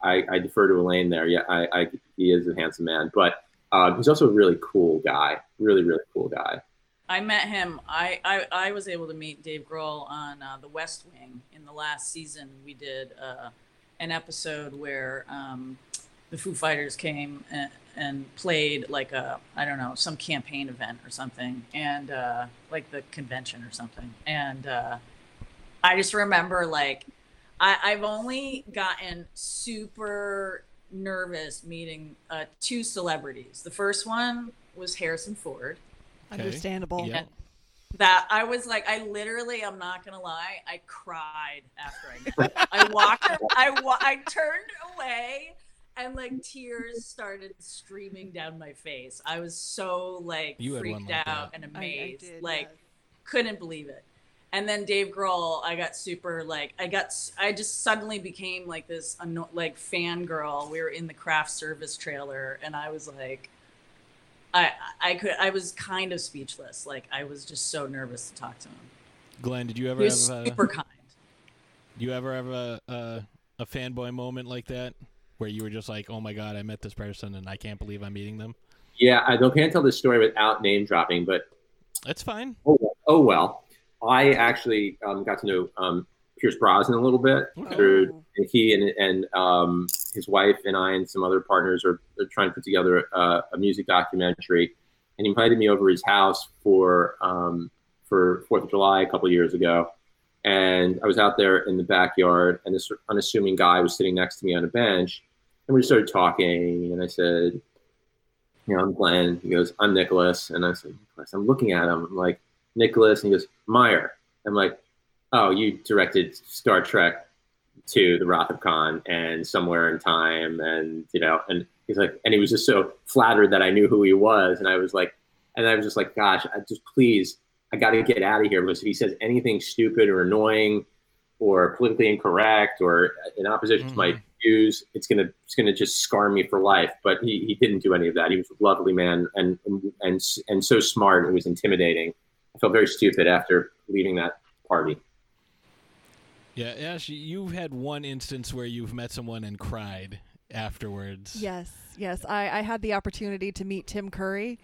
I, I defer to Elaine there. Yeah, I, I he is a handsome man, but um, he's also a really cool guy. Really, really cool guy. I met him. I, I, I was able to meet Dave Grohl on uh, The West Wing in the last season. We did uh, an episode where um, the Foo Fighters came and, and played like a I don't know some campaign event or something, and uh, like the convention or something. And uh, I just remember like I, I've only gotten super nervous meeting uh, two celebrities. The first one was Harrison Ford Okay. Understandable. Yeah. that I was like, I literally, I'm not gonna lie, I cried after I met. I walked, I wa- I turned away, and like tears started streaming down my face. I was so like You freaked like out that. and I- I amazed, did, like yes. couldn't believe it. And then Dave Grohl, I got super like I got I just suddenly became like this anno- like fangirl. We were in the craft service trailer, and I was like, I I could I was kind of speechless. Like I was just so nervous to talk to him. Glenn, did you He ever was have a, super kind. you ever have a, a a fanboy moment like that where you were just like, oh my god, I met this person and I can't believe I'm meeting them? Yeah, I don't can't tell this story without name dropping, but That's fine. oh well. Oh well. I actually um, got to know um, Pierce Brosnan a little bit Okay. through and he and, and um, his wife and I and some other partners are, are trying to put together a, a music documentary, and he invited me over his house for um, for Fourth of July a couple years ago, and I was out there in the backyard, and this unassuming guy was sitting next to me on a bench, and we started talking, and I said, you know, I'm Glenn. He goes, I'm Nicholas, and I said, Nicholas. I'm looking at him, I'm like Nicholas, and he goes, Meyer. I'm like, oh, you directed Star Trek to the Wrath of Khan and Somewhere in Time, and you know, and he's like, and he was just so flattered that I knew who he was, and I was like, and I was just like, gosh, I just please, I got to get out of here because if he says anything stupid or annoying or politically incorrect or in opposition to my mm-hmm. views, it's gonna it's gonna just scar me for life. But he, he didn't do any of that. He was a lovely man and and and, and so smart. It was intimidating. I felt very stupid after leaving that party. Yeah, Ash, you've had one instance where you've met someone and cried afterwards. Yes, yes. I, I had the opportunity to meet Tim Curry,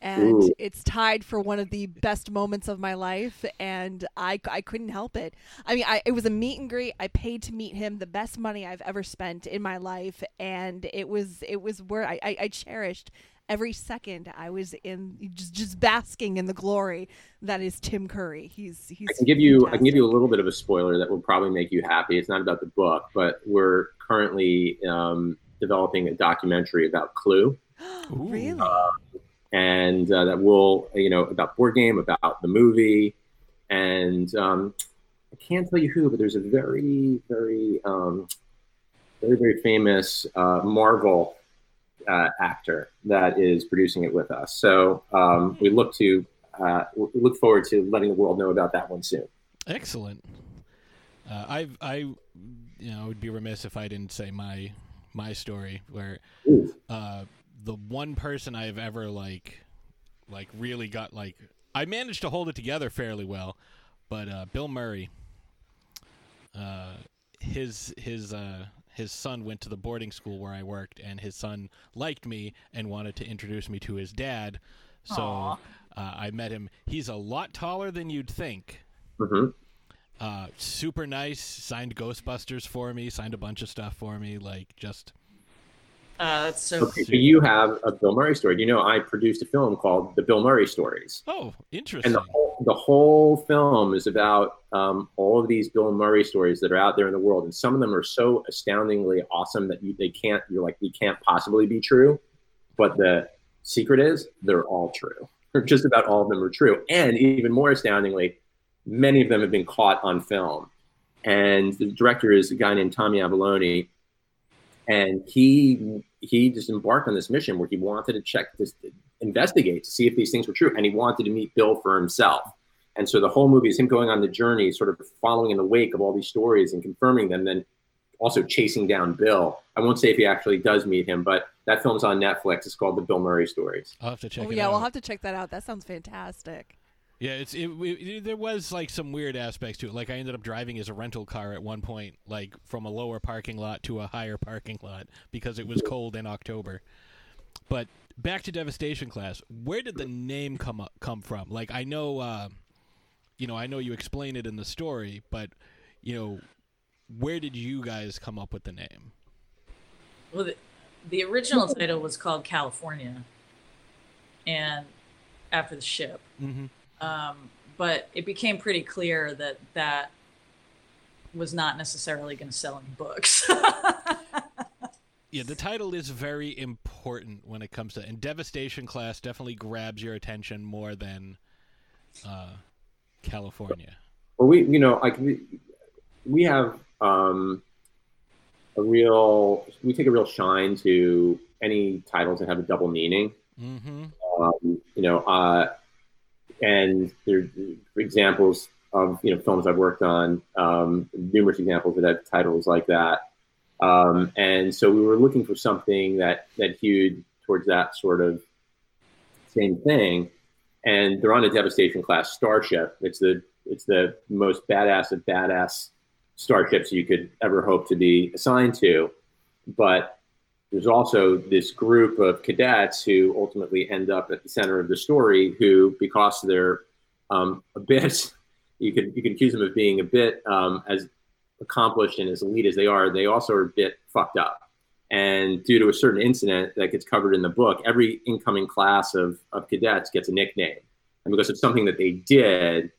and Ooh. it's tied for one of the best moments of my life, and I, I couldn't help it. I mean, I, it was a meet and greet. I paid to meet him, the best money I've ever spent in my life, and it was it was where I, I, I cherished every second I was in just just basking in the glory that is Tim Curry. He's he's. I can give you I can give you a little bit of a spoiler that will probably make you happy. It's not about the book, but we're currently um, developing a documentary about Clue. *gasps* Ooh. really. and uh, that will you know about board game about the movie and um, i can't tell you who but there's a very very um, very very famous uh, marvel uh, actor that is producing it with us. So um, we look to uh, we look forward to letting the world know about that one soon. Excellent. Uh, I've I, you know, I would be remiss if I didn't say my my story where uh, the one person I've ever like like really got like I managed to hold it together fairly well, but uh, Bill Murray, uh, his his uh, his son went to the boarding school where I worked, and his son liked me and wanted to introduce me to his dad. So uh, I met him. He's a lot taller than you'd think. Mhm. Uh, super nice. Signed Ghostbusters for me. Signed a bunch of stuff for me. Like just Uh, that's so okay so you have a bill murray story you know i produced a film called the bill murray stories oh, interesting. and the whole, the whole film is about um, all of these Bill Murray stories that are out there in the world, and some of them are so astoundingly awesome that you they can't you're like they can't possibly be true, but the secret is they're all true. *laughs* Just about all of them are true, and even more astoundingly, many of them have been caught on film. And the director is a guy named Tommy Avallone, and he he just embarked on this mission where he wanted to check this investigate to see if these things were true and he wanted to meet bill for himself and so the whole movie is him going on the journey sort of following in the wake of all these stories and confirming them then also chasing down bill i won't say if he actually does meet him but that film's on netflix it's called the bill murray stories I'll have to check Oh, it yeah, out. we'll have to check that out. That sounds fantastic. Yeah, it's it, it, there was like some weird aspects to it. Like I ended up driving as a rental car at one point, like from a lower parking lot to a higher parking lot because it was cold in October. But back to Devastation Class. Where did the name come up, come from? Like I know, uh, you know, I know you explain it in the story, but you know, where did you guys come up with the name? Well, the, the original title was called California, and after the ship. Mm-hmm. Um, but it became pretty clear that that was not necessarily going to sell any books. *laughs* Yeah, the title is very important when it comes to and Devastation Class definitely grabs your attention more than uh, California. well we you know like we, we have um a real we take a real shine to any titles that have a double meaning Mm-hmm. um, you know, uh, and there are examples of you know films I've worked on, um, numerous examples that have titles like that, um, and so we were looking for something that that hewed towards that sort of same thing, and they're on a devastation class starship. It's the it's the most badass of badass starships you could ever hope to be assigned to, but there's also this group of cadets who ultimately end up at the center of the story who because they're um, a bit *laughs* you can you could accuse them of being a bit um, as accomplished and as elite as they are. They also are a bit fucked up. And due to a certain incident that gets covered in the book, every incoming class of, of cadets gets a nickname. And because of something that they did,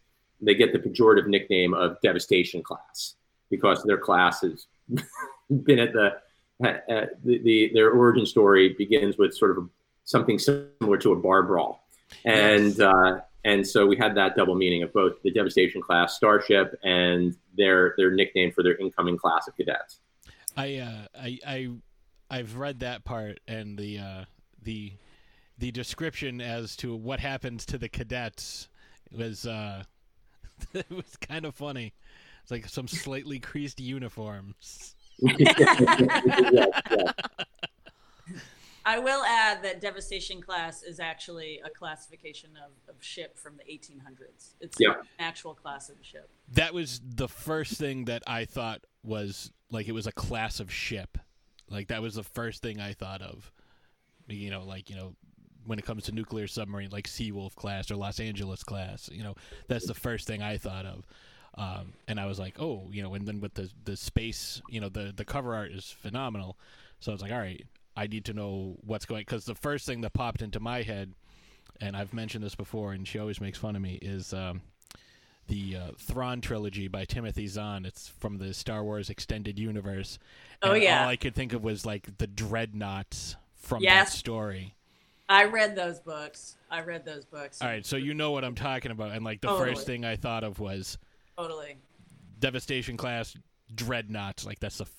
they get the pejorative nickname of devastation class because their class has *laughs* been at the, at, at the, the their origin story begins with sort of a, something similar to a bar brawl. And uh, and so we had that double meaning of both the devastation class starship and their their nickname for their incoming class of cadets. I uh, I I I've read that part and the uh, the the description as to what happens to the cadets was uh, *laughs* it was kind of funny. It's like some slightly creased uniforms. Yes, *laughs* yes. I will add that Devastation class is actually a classification of, of ship from the 1800s. It's Yeah. an actual class of ship. That was the first thing that I thought was like it was a class of ship. Like that was the first thing I thought of. You know, like you know, when it comes to nuclear submarine, like Seawolf class or Los Angeles class. You know, that's the first thing I thought of. Um, and I was like, oh, you know, and then with the the space, you know, the the cover art is phenomenal. So I was like, all right, I need to know what's going because the first thing that popped into my head, and I've mentioned this before, and she always makes fun of me, is um, the uh, Thrawn trilogy by Timothy Zahn. It's from the Star Wars extended universe. Oh, yeah. all I could think of was like the dreadnoughts from Yes. that story. I read those books. I read those books. All right, so you know what I'm talking about, and like the Totally. first thing I thought of was Totally. Devastation class dreadnoughts. Like that's the f-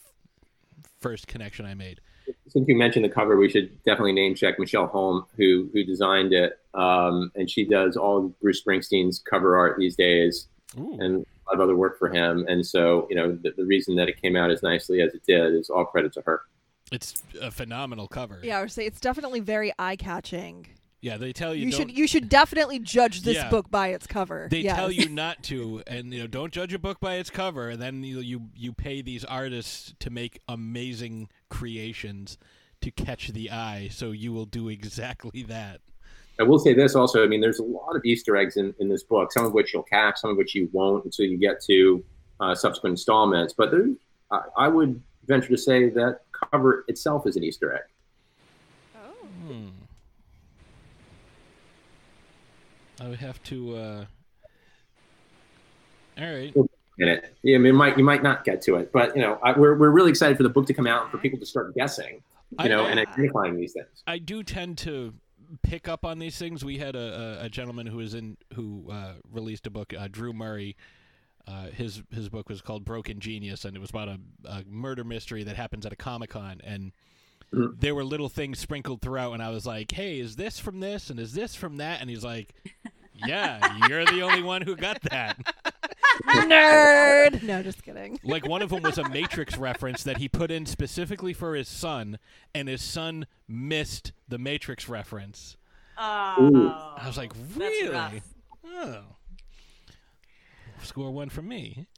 first connection I made. Since you mentioned the cover, we should definitely name check Michelle Holme, who who designed it, um, and she does all of Bruce Springsteen's cover art these days, Ooh. and a lot of other work for him. And so, you know, the, the reason that it came out as nicely as it did is all credit to her. It's a phenomenal cover. Yeah, I would say it's definitely very eye catching. Yeah, they tell you, You, don't, should you should definitely judge this Yeah. book by its cover. they Yes. tell you *laughs* not to and you know don't judge a book by its cover and then you you, you pay these artists to make amazing creations to catch the eye so you will do exactly that I will say this also. I mean, there's a lot of Easter eggs in, in this book, some of which you'll catch, some of which you won't until you get to uh, subsequent installments. But there, I, I would venture to say that cover itself is an Easter egg. Oh. hmm. I would have to uh all right in it. Yeah, I mean, might you might not get to it, but you know, I, we're we're really excited for the book to come out and for people to start guessing, you know, I- and identifying these things. I do tend to pick up on these things. We had a, a, a gentleman who was in who uh, released a book, uh, Drew Murray. Uh, his his book was called Broken Genius, and it was about a, a murder mystery that happens at a comic con. And. Mm. there were little things sprinkled throughout, and I was like, "Hey, is this from this? And is this from that?" And he's like, "Yeah, you're the only one who got that." Nerd. No, just kidding. Like one of them was a Matrix reference that he put in specifically for his son, and his son missed the Matrix reference. Oh, I was like, really? Oh. Score one from me. *laughs*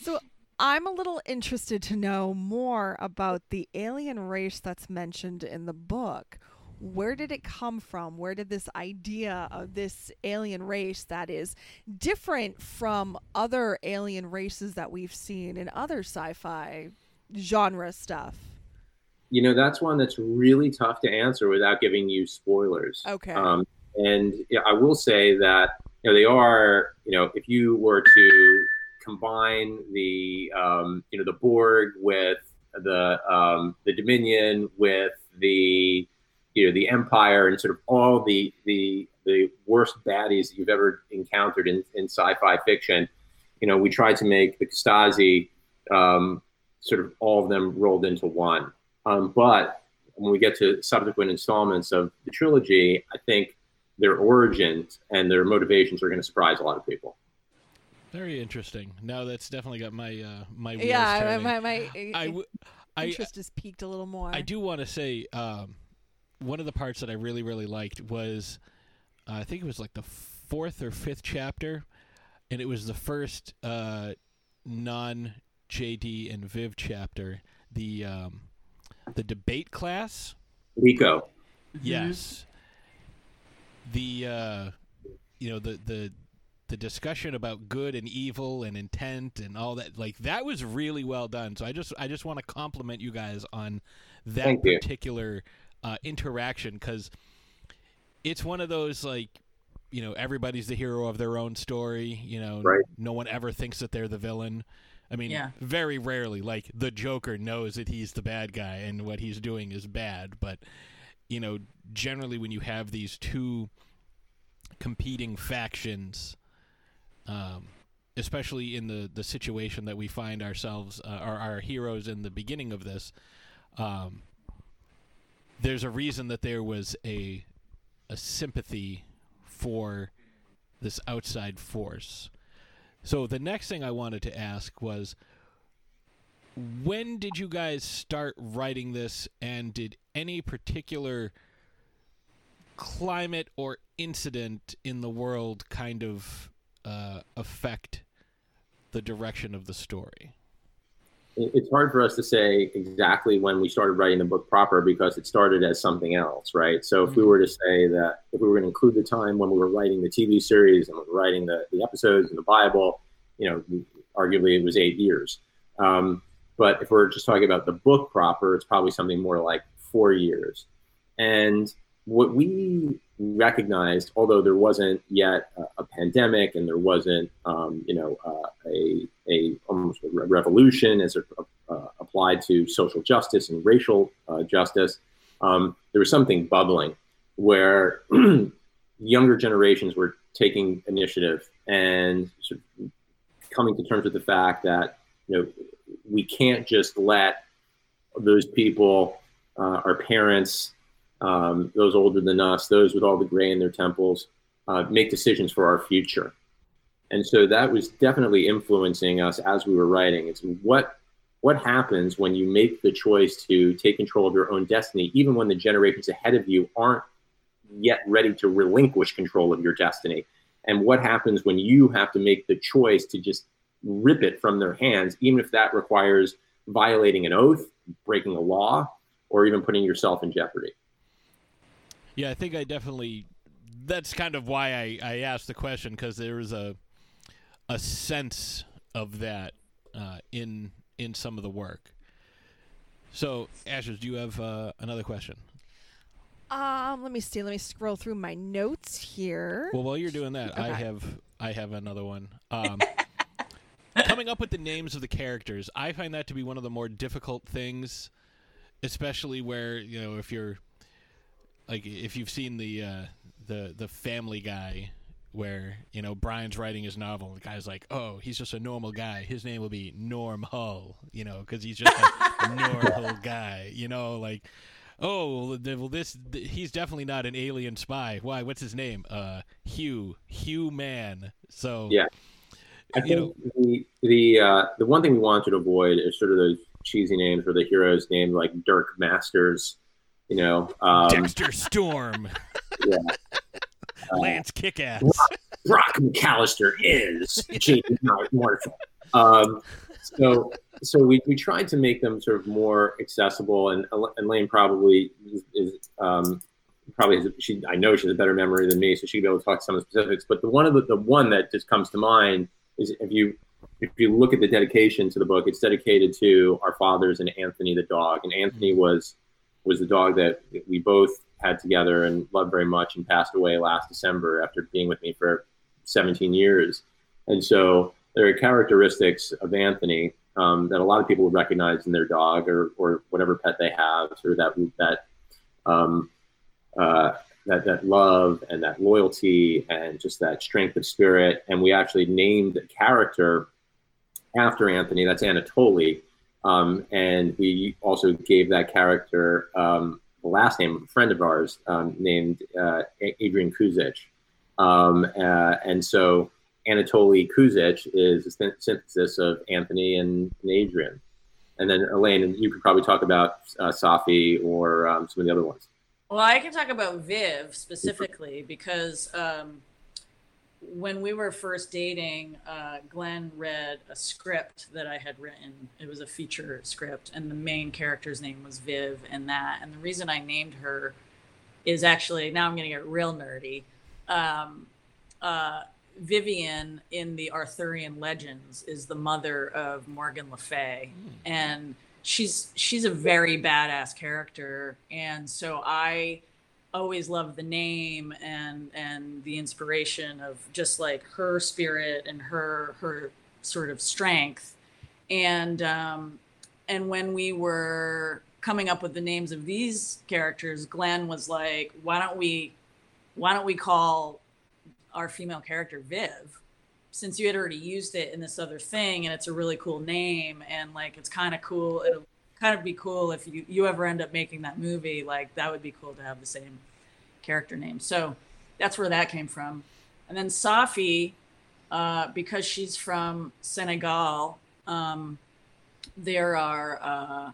So I'm a little interested to know more about the alien race that's mentioned in the book. Where did it come from? Where did this idea of this alien race that is different from other alien races that we've seen in other sci-fi genre stuff? You know, that's one that's really tough to answer without giving you spoilers. Okay. Um, and I will say that you know they are. You know, if you were to combine the um, you know the Borg with the um, the Dominion with the you know the Empire and sort of all the the the worst baddies that you've ever encountered in, in sci-fi fiction. You know, we tried to make the Stasi um, sort of all of them rolled into one. Um, but when we get to subsequent installments of the trilogy, I think their origins and their motivations are going to surprise a lot of people. Very interesting. Now that's definitely got my uh, my wheels yeah, turning. my, my, I, my w- I, interest is piqued a little more. I do want to say um, one of the parts that I really really liked was uh, I think it was like the fourth or fifth chapter, and it was the first uh, non JD and Viv chapter. The um, the debate class. Rico, Yes. The uh, you know the the the discussion about good and evil and intent and all that like that was really well done so i just i just want to compliment you guys on that Thank particular uh, interaction because it's one of those like you know everybody's the hero of their own story you know Right. no one ever thinks that they're the villain i mean Yeah. very rarely like the joker knows that he's the bad guy and what he's doing is bad but you know generally when you have these two competing factions um, especially in the, the situation that we find ourselves, uh, our, our heroes in the beginning of this, um, there's a reason that there was a a sympathy for this outside force. So the next thing I wanted to ask was when did you guys start writing this and did any particular climate or incident in the world kind of uh, affect the direction of the story? it's hard for us to say exactly when we started writing the book proper because it started as something else, right? So if we were to say that if we were going to include the time when we were writing the TV series and we were writing the, the episodes and the Bible, you know, arguably it was eight years. Um, but if we're just talking about the book proper, it's probably something more like four years. And what we recognized, although there wasn't yet a, a pandemic and there wasn't, um, you know, uh, a, a almost a revolution as it uh, applied to social justice and racial uh, justice, um, there was something bubbling where *clears throat* younger generations were taking initiative and sort of coming to terms with the fact that you know we can't just let those people, uh, our parents, um, those older than us, those with all the gray in their temples, uh, make decisions for our future. And so that was definitely influencing us as we were writing. It's what what happens when you make the choice to take control of your own destiny, even when the generations ahead of you aren't yet ready to relinquish control of your destiny. And what happens when you have to make the choice to just rip it from their hands, even if that requires violating an oath, breaking a law, or even putting yourself in jeopardy. Yeah, I think I definitely. That's kind of why I, I asked the question because there was a a sense of that uh, in in some of the work. So, Ashes, do you have uh, another question? Um, let me see. Let me scroll through my notes here. Well, while you're doing that, I have I have another one. *laughs* Um, coming up with the names of the characters, I find that to be one of the more difficult things, especially where you know if you're like if you've seen the uh, the the Family Guy, where you know Brian's writing his novel, the guy's like, oh, he's just a normal guy. His name will be Norm Hull, you know, because he's just a *laughs* normal guy, you know, like. Oh well, this he's definitely not an alien spy. Why? What's his name? Uh, Hugh. Hugh Man. So Yeah. I think the the uh, the one thing we wanted to avoid is sort of those cheesy names where the heroes named like Dirk Masters, you know, um, Dexter Storm, yeah, *laughs* Lance Kickass. Brock McAllister is Jamie Marshall. Um, so so we, we tried to make them sort of more accessible, and and Lane probably is, is um, probably has, she I know she has a better memory than me, so she'd be able to talk some of the specifics. But the one of the, the one that just comes to mind is if you if you look at the dedication to the book, it's dedicated to our fathers and Anthony the dog, and Anthony was was the dog that we both had together and loved very much, and passed away last December after being with me for 17 years. And so there are characteristics of Anthony um, that a lot of people would recognize in their dog or, or whatever pet they have, sort of that that um, uh, that that love and that loyalty and just that strength of spirit. And we actually named a character after Anthony. That's Anatoly. Um, and we also gave that character um, the last name of a friend of ours um, named uh, Adrian Kuzic. Um, uh, and so Anatoly Kuzic is a syn- synthesis of Anthony and, and Adrian. And then Elaine, and you could probably talk about uh, Safi or um, some of the other ones. Well, I can talk about Viv specifically because um, when we were first dating, uh, Glenn read a script that I had written. It was a feature script, and the main character's name was Viv and that. And the reason I named her is actually now I'm going to get real nerdy. Um, uh, Vivian in the Arthurian legends is the mother of Morgan Le Fay, and she's she's a very badass character, and so I always loved the name and and the inspiration of just like her spirit and her her sort of strength, and um, and when we were coming up with the names of these characters, Glenn was like, "Why don't we, why don't we call our female character Viv, since you had already used it in this other thing, and it's a really cool name, and like it's kind of cool. It'll kind of be cool if you you ever end up making that movie. Like that would be cool to have the same character name. So that's where that came from. And then Safi, uh, because she's from Senegal, um, there are. Uh,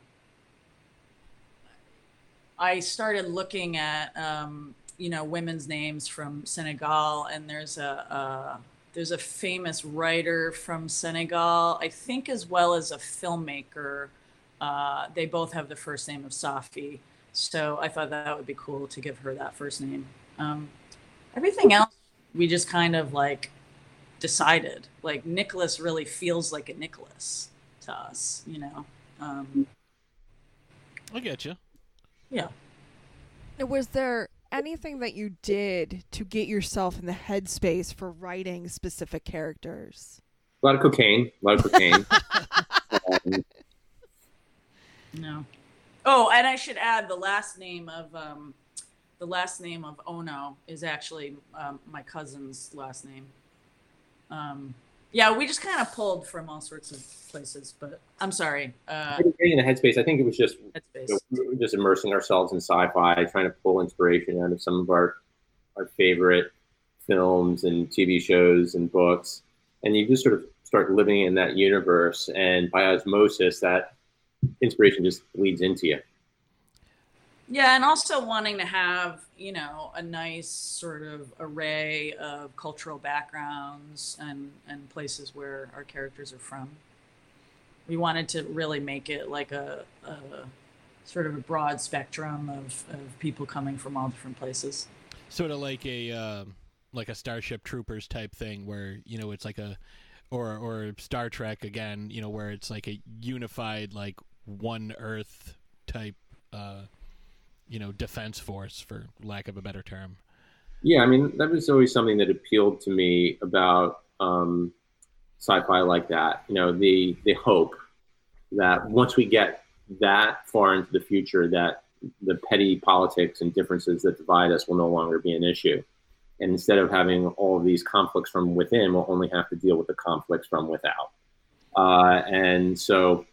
I started looking at um, you know women's names from Senegal, and there's a, a there's a famous writer from Senegal, I think, as well as a filmmaker. Uh, they both have the first name of Safi, so I thought that would be cool to give her that first name. Um, everything else, we just kind of like decided. Like Nicholas really feels like a Nicholas to us, you know. Um, I get you. yeah. Was there anything that you did to get yourself in the headspace for writing specific characters? A lot of cocaine. A lot of cocaine. *laughs* um, No. Oh, and I should add the last name of um, the last name of Ono is actually um, my cousin's last name. Um, yeah, we just kind of pulled from all sorts of places, but I'm sorry. Uh, in the headspace, I think it was just headspace. you know, we just immersing ourselves in sci-fi, trying to pull inspiration out of some of our our favorite films and TV shows and books, and you just sort of start living in that universe, and by osmosis, that inspiration just leads into you. Yeah, and also wanting to have, you know, a nice sort of array of cultural backgrounds and, and places where our characters are from. We wanted to really make it like a, a sort of a broad spectrum of, of people coming from all different places. Sort of like a uh, like a Starship Troopers type thing, where you know it's like a or or Star Trek again, you know, where it's like a unified like one Earth type, uh, you know, defense force, for lack of a better term. Yeah, I mean that was always something that appealed to me about um, sci-fi like that. You know, the the hope that once we get that far into the future, that the petty politics and differences that divide us will no longer be an issue. And instead of having all of these conflicts from within, we'll only have to deal with the conflicts from without. Uh, and so,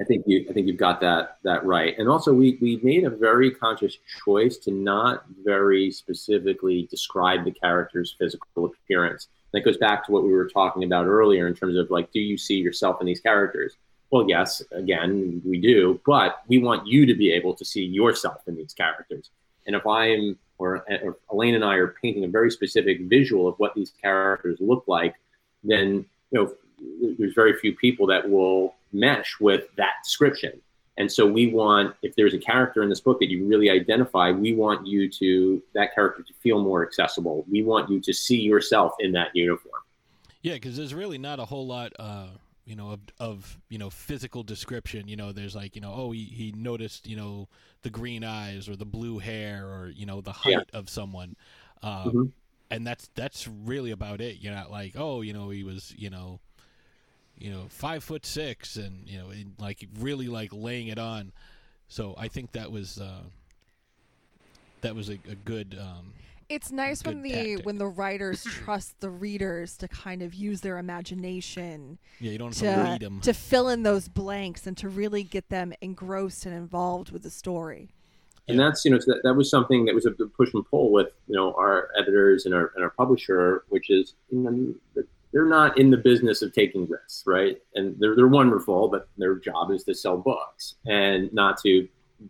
I think you I think you've got that that right. And also, we we made a very conscious choice to not very specifically describe the character's physical appearance. That goes back to what we were talking about earlier in terms of like, do you see yourself in these characters? Well, yes, again, we do, but we want you to be able to see yourself in these characters. And if I'm or, or Elaine and I are painting a very specific visual of what these characters look like, then you know there's very few people that will mesh with that description. And so we want, if there's a character in this book that you really identify, we want you to that character to feel more accessible. We want you to see yourself in that uniform. Yeah, because there's really not a whole lot, uh, you know, of, of you know physical description. You know, there's like you know, oh, he, he noticed you know the green eyes or the blue hair or you know the height Yeah. of someone, um, Mhm. and that's that's really about it. You're not like, oh, you know, he was you know, you know, five foot six, and you know, and, like really like laying it on. So I think that was uh, that was a, a good. Um, It's nice when the tactic. when the writers *coughs* trust the readers to kind of use their imagination yeah, you don't have to to read them. to fill in those blanks and to really get them engrossed and involved with the story. and that's you know so that, that was something that was a push and pull with you know our editors and our and our publisher which is you know they're not in the business of taking risks right? And they're, they're wonderful but their job is to sell books and not to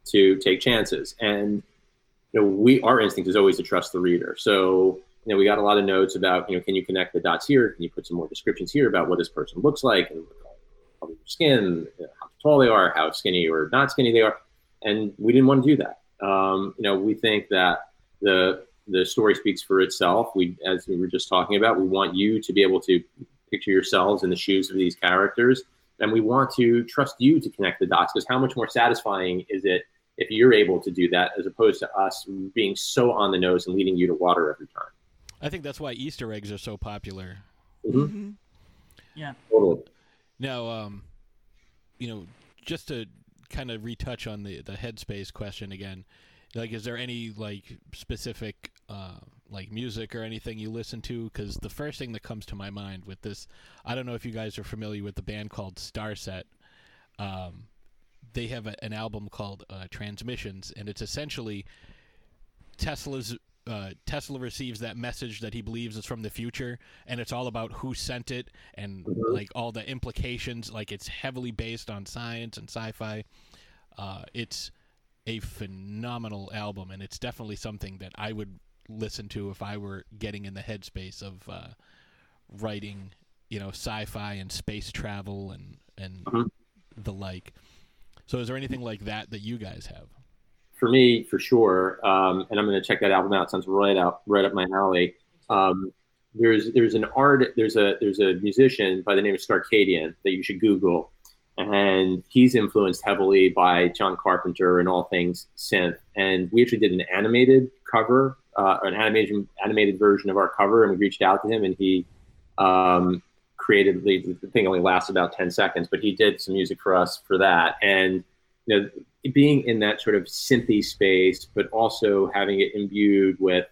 to take chances. And you know we our instinct is always to trust the reader. So you know we got a lot of notes about you know can you connect the dots here? Can you put some more descriptions here about what this person looks like and their skin how tall they are how skinny or not skinny they are? And we didn't want to do that. Um, you know, we think that the the story speaks for itself. We, as we were just talking about, we want you to be able to picture yourselves in the shoes of these characters, and we want to trust you to connect the dots. Because how much more satisfying is it if you're able to do that, as opposed to us being so on the nose and leading you to water every time? I think that's why Easter eggs are so popular. Mm-hmm. Totally. Now, um, you know, just to kind of retouch on the the headspace question again, like, is there any like specific uh, like music or anything you listen to? Because the first thing that comes to my mind with this, I don't know if you guys are familiar with the band called Starset. Um, they have a, an album called uh, Transmissions, and it's essentially Tesla's uh, Tesla receives that message that he believes is from the future, and it's all about who sent it and Mhm. like all the implications. Like it's heavily based on science and sci-fi. Uh, it's a phenomenal album, and it's definitely something that I would listen to if I were getting in the headspace of uh, writing, you know, sci-fi and space travel and and Mhm. the like. So, is there anything like that that you guys have? for me, for sure. Um, and I'm going to check that album out. Sounds right out, right up my alley. Um, there's there's an art there's a there's a musician by the name of Starcadian that you should Google, and he's influenced heavily by John Carpenter and all things synth. And we actually did an animated cover, uh, an animation animated version of our cover, and we reached out to him, and he um, created the, the thing only lasts about 10 seconds, but he did some music for us for that. And you know, being in that sort of synthy space, but also having it imbued with,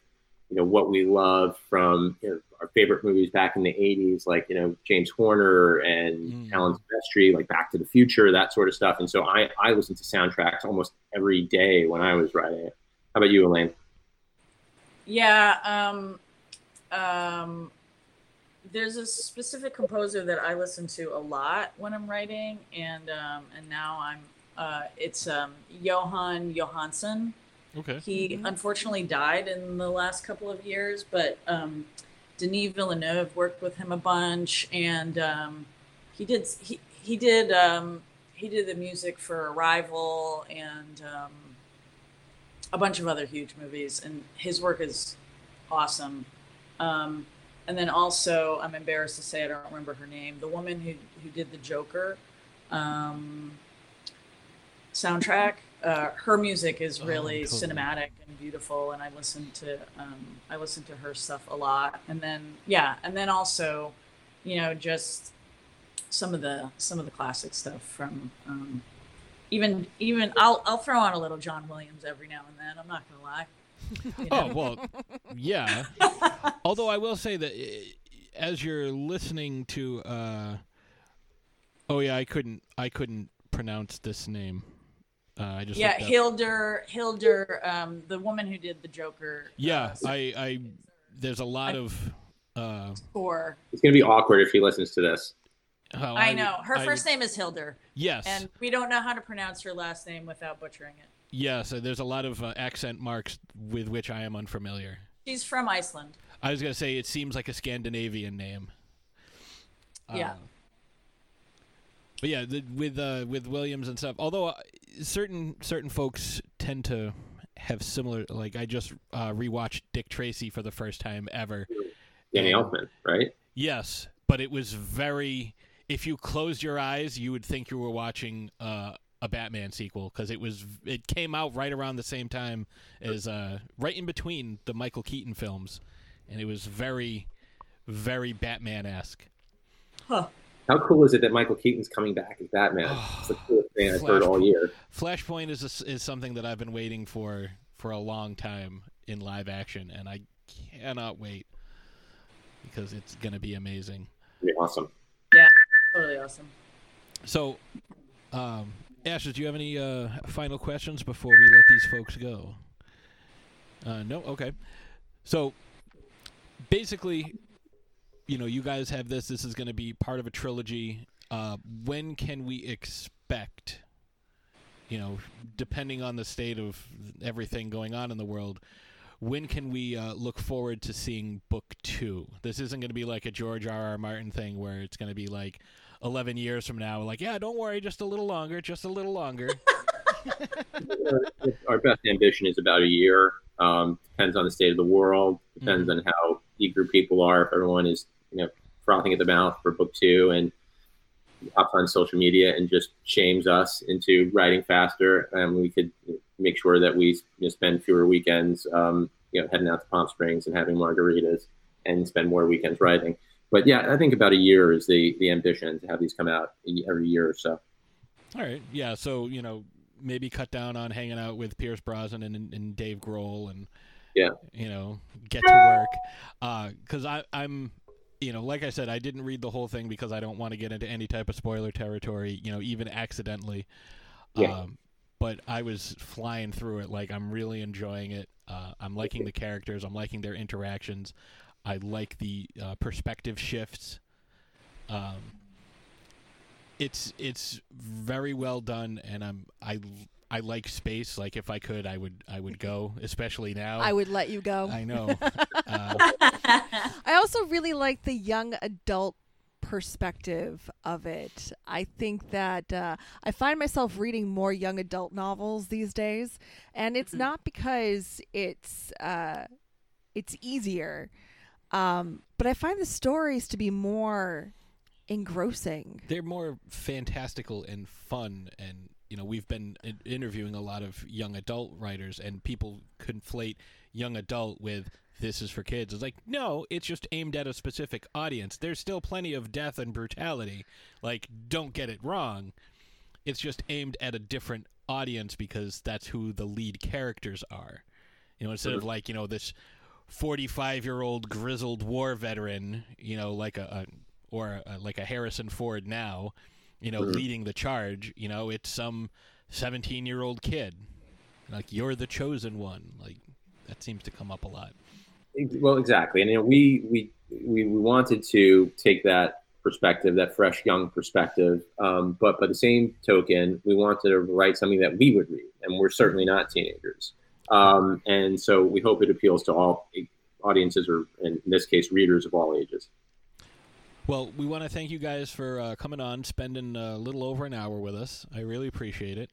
you know, what we love from you know, our favorite movies back in the '80s, like you know James Horner and Mm. Alan Silvestri, like Back to the Future, that sort of stuff. And so I I listen to soundtracks almost every day when I was writing it. How about you, Elaine? Yeah. Um, um, there's a specific composer that I listen to a lot when I'm writing, and um, and now I'm. Uh, it's um, Johann Johannsson. Okay. He unfortunately died in the last couple of years, but um, Denis Villeneuve worked with him a bunch, and um, he did he he did um, he did the music for Arrival and um, a bunch of other huge movies, and his work is awesome. Um, and then also, I'm embarrassed to say I don't remember her name. The woman who who did the Joker um, soundtrack. Uh, her music is Oh, really totally. cinematic and beautiful, and I listen to um, I listen to her stuff a lot. And then yeah, and then also, you know, just some of the some of the classic stuff from um, even even I'll I'll throw on a little John Williams every now and then. I'm not gonna lie. You *laughs* know? Oh well, yeah. *laughs* Although I will say that eh, as you're listening to, uh, oh yeah, I couldn't, I couldn't pronounce this name. Uh, I just yeah, Hilder up- Hildur Hildur, um, the woman who did the Joker. Yeah, uh, I, I, there's a lot of. Uh, score. It's gonna be awkward if he listens to this. How I would- know her I first would- name is Hildur, Yes, and we don't know how to pronounce her last name without butchering it. yes. uh, There's a lot of uh, accent marks with which I am unfamiliar. She's from Iceland. I was gonna say it seems like a Scandinavian name. Yeah. Uh, but yeah, the, with uh, with Williams and stuff. Although uh, certain certain folks tend to have similar. Like I just uh, rewatched Dick Tracy for the first time ever. Danny Elfman, right? Yes, but it was very. If you closed your eyes, you would think you were watching uh, a Batman sequel because it was. It came out right around the same time as uh, right in between the Michael Keaton films, and it was very, very Batman esque. Huh. How cool is it that Michael Keaton's coming back as Batman? *sighs* It's the coolest thing I've heard all year. Flashpoint is a s is something that I've been waiting for for a long time in live action, and I cannot wait because it's going to be amazing. It'll be awesome. Totally awesome. So, um, Ashes, do you have any uh, final questions before we let these folks go? Uh, no. Okay. So, basically, you know, you guys have this. This is going to be part of a trilogy. Uh, when can we expect? You know, depending on the state of everything going on in the world, when can we uh, look forward to seeing book two? This isn't going to be like a George R. R. Martin thing where it's going to be like 11 years from now, like, yeah, don't worry, just a little longer, just a little longer. *laughs* Our best ambition is about a year. Um, depends on the state of the world. Depends on how eager people are. If everyone is, you know, frothing at the mouth for book two and hops on social media and just shames us into writing faster, and we could make sure that we you know, spend fewer weekends, um, you know, heading out to Palm Springs and having margaritas and spend more weekends writing. But yeah, I think about a year is the the ambition to have these come out every year or so. All right. Yeah. So you know, maybe cut down on hanging out with Pierce Brosnan and, and Dave Grohl, and Yeah. you know, get to work. Because I I'm. You know, like I said, I didn't read the whole thing because I don't want to get into any type of spoiler territory. You know, even accidentally. Yeah. Um, but I was flying through it. Like I'm really enjoying it. Uh, I'm liking the characters. I'm liking their interactions. I like the uh, perspective shifts. Um, it's it's very well done, and I'm I I like space. Like if I could, I would I would go, especially now. I would let you go. I know. *laughs* uh, *laughs* I also really like the young adult perspective of it. I think that uh, I find myself reading more young adult novels these days, and it's not because it's uh, it's easier, um, but I find the stories to be more engrossing. they're more fantastical and fun and you know we've been interviewing a lot of young adult writers and people conflate young adult with this is for kids. It's like no it's just aimed at a specific audience. There's still plenty of death and brutality. Like don't get it wrong. It's just aimed at a different audience because that's who the lead characters are. You know instead of like you know this 45 year old grizzled war veteran you know like a, a or a, like a Harrison Ford now, you know, Mhm. leading the charge. You know, it's some 17 year old kid. Like, you're the chosen one. Like, that seems to come up a lot. Well, exactly, and you know, we we we we wanted to take that perspective, that fresh young perspective, um, but by the same token, we wanted to write something that we would read, and we're certainly not teenagers, um, and so we hope it appeals to all audiences, or in this case, readers of all ages. Well, we want to thank you guys for uh, coming on, spending a little over an hour with us. I really appreciate it.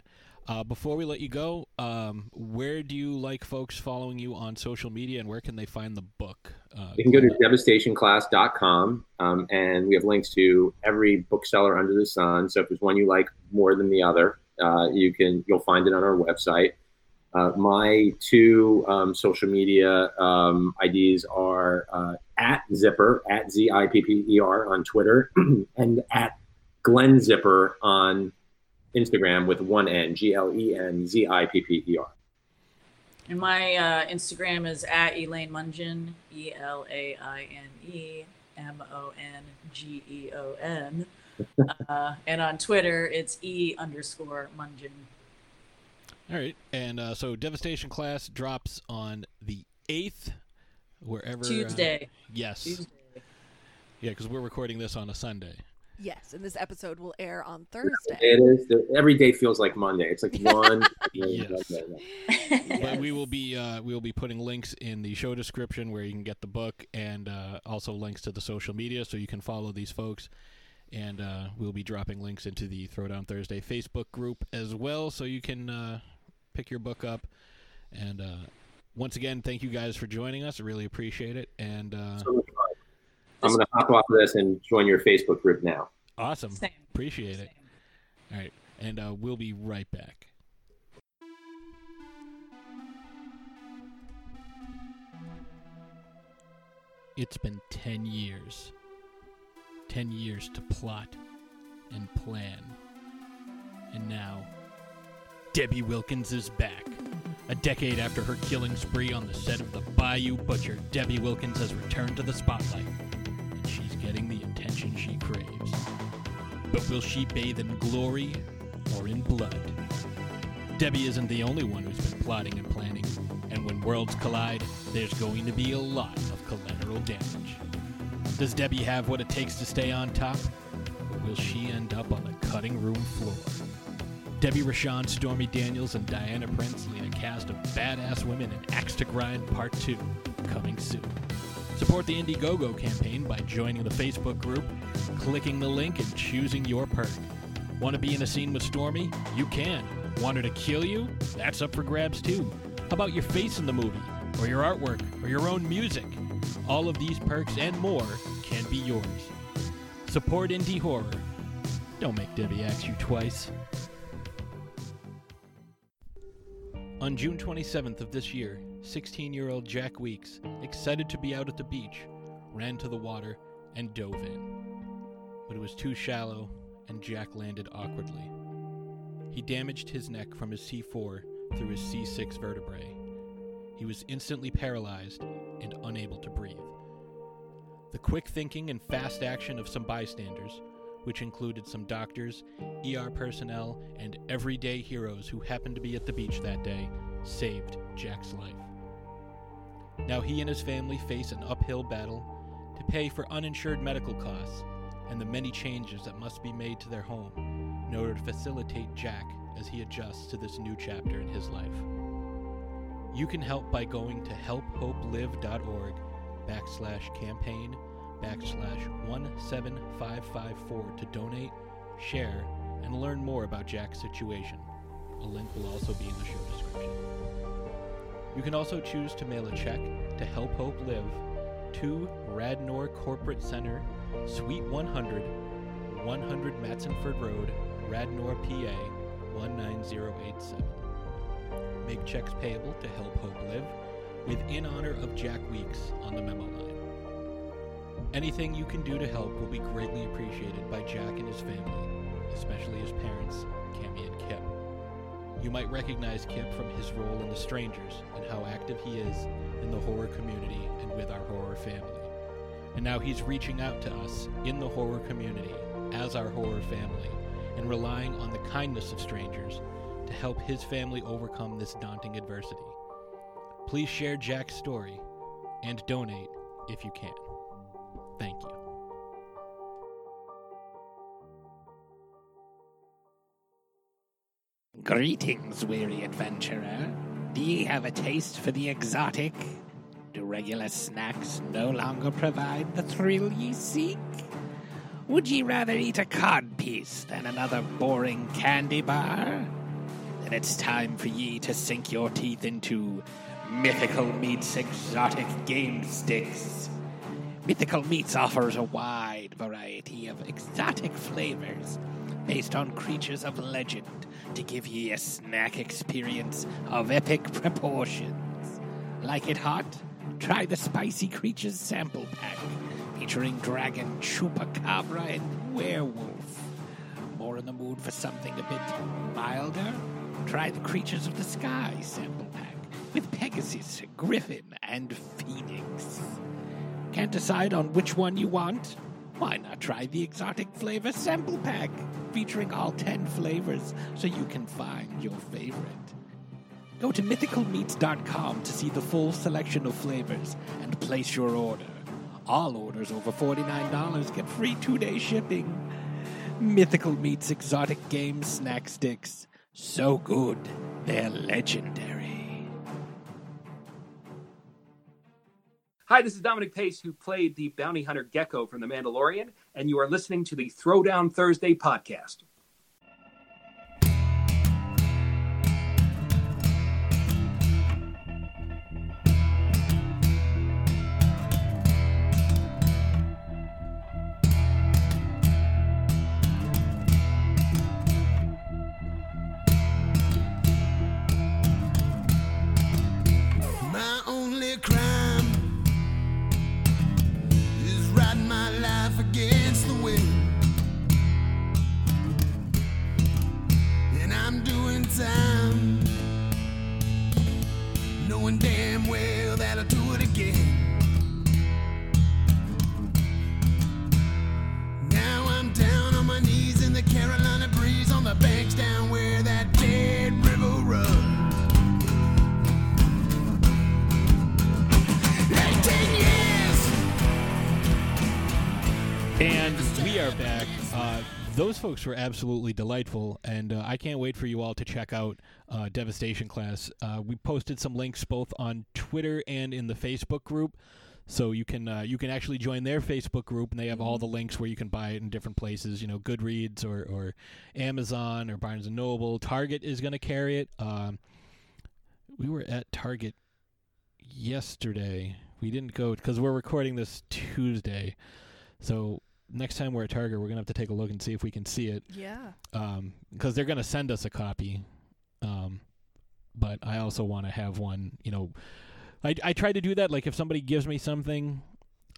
Uh, before we let you go, um, where do you like folks following you on social media, and where can they find the book? Uh, You can go to devastationclass.com, um, and we have links to every bookseller under the sun. So if there's one you like more than the other, uh, you can you'll find it on our website. Uh, my two um, social media um, IDs are uh, at Zipper at Z I P P E R on Twitter *clears throat* and at Glenn Zipper on Instagram with one N G L E N Z I P P E R. And my uh, Instagram is at Elaine Mongeon, E L A I N E M O N G E O N. *laughs* Uh, and on Twitter, it's E underscore Mongeon. All right, and uh, so Devastation Class drops on the eighth, wherever. uh, Tuesday. yes. Tuesday. Yeah, because we're recording this on a Sunday. Yes, and this episode will air on Thursday. It is. Every day feels like Monday. It's like *laughs* one. Yes. Monday. *laughs* But we will be uh, we will be putting links in the show description where you can get the book and uh, also links to the social media so you can follow these folks. And uh, we'll be dropping links into the Throwdown Thursday Facebook group as well, so you can uh, pick your book up. And uh, once again, thank you guys for joining us. I really appreciate it. And uh, So. I'm going to hop off of this and join your Facebook group now. awesome, Same. appreciate it. All right, and uh, we'll be right back. It's been 10 years. 10 years to plot and plan. And now, Debbie Wilkins is back. A decade after her killing spree on the set of The Bayou Butcher, Debbie Wilkins has returned to the spotlight. And she's getting the attention she craves. But will she bathe in glory or in blood? Debbie isn't the only one who's been plotting and planning, and when worlds collide, there's going to be a lot of collateral damage. Does Debbie have what it takes to stay on top, or will she end up on the cutting room floor? Debbie Rochon, Stormy Daniels, and Diana Prince lead a cast of badass women in Axe to Grind Part 2, coming soon. Support the Indiegogo campaign by joining the Facebook group, clicking the link, and choosing your perk. Want to be in a scene with Stormy? You can. Want her to kill you? That's up for grabs too. How about your face in the movie, or your artwork, or your own music? All of these perks and more can be yours. Support indie horror. Don't make Debbie ask you twice. On June 27th of this year, 16 year old Jack Weeks, excited to be out at the beach, ran to the water and dove in. But it was too shallow, and Jack landed awkwardly. He damaged his neck from his C4 through his C6 vertebrae. He was instantly paralyzed and unable to breathe. The quick thinking and fast action of some bystanders, which included some doctors, ER personnel, and everyday heroes who happened to be at the beach that day, saved Jack's life. Now he and his family face an uphill battle to pay for uninsured medical costs and the many changes that must be made to their home in order to facilitate Jack as he adjusts to this new chapter in his life. You can help by going to helphopelive.org backslash campaign backslash 17554 to donate, share, and learn more about Jack's situation. A link will also be in the show description. You can also choose to mail a check to Help Hope Live to Radnor Corporate Center, Suite 100, 100 Matsonford Road, Radnor, PA 19087. Make checks payable to Help Hope Live with in honor of Jack Weeks on the memo line. Anything you can do to help will be greatly appreciated by Jack and his family, especially his parents, Cammy and Kip. You might recognize Kip from his role in The Strangers and how active he is in the horror community and with our horror family. And now he's reaching out to us in the horror community as our horror family and relying on the kindness of strangers to help his family overcome this daunting adversity. Please share Jack's story and donate if you can. Thank you. Greetings, weary adventurer. Do ye have a taste for the exotic? Do regular snacks no longer provide the thrill ye seek? Would ye rather eat a cod piece than another boring candy bar? Then it's time for ye to sink your teeth into Mythical Meats Exotic Game Sticks. Mythical Meats offers a wide variety of exotic flavors based on creatures of legend to give ye a snack experience of epic proportions. Like it hot? Try the Spicy Creatures sample pack featuring dragon, chupacabra, and werewolf. More in the mood for something a bit milder? Try the Creatures of the Sky sample pack with Pegasus, Griffin, and Phoenix. Can't decide on which one you want? Why not try the exotic flavor sample pack featuring all 10 flavors so you can find your favorite? Go to mythicalmeats.com to see the full selection of flavors and place your order. All orders over $49 get free two day shipping. Mythical Meats Exotic Game Snack Sticks. So good, they're legendary. Hi, this is Dominic Pace, who played the bounty hunter Gekko from The Mandalorian, and you are listening to the Throwdown Thursday podcast. Folks were absolutely delightful, and uh, I can't wait for you all to check out uh, Devastation Class. Uh, we posted some links both on Twitter and in the Facebook group, so you can uh, you can actually join their Facebook group, and they have all the links where you can buy it in different places. You know, Goodreads or, or Amazon or Barnes and Noble. Target is going to carry it. Um, we were at Target yesterday. We didn't go because we're recording this Tuesday. So next time we're at Target, we're gonna have to take a look and see if we can see it. Yeah. Um, because they're gonna send us a copy. Um, but I also want to have one. You know, I I try to do that. Like if somebody gives me something,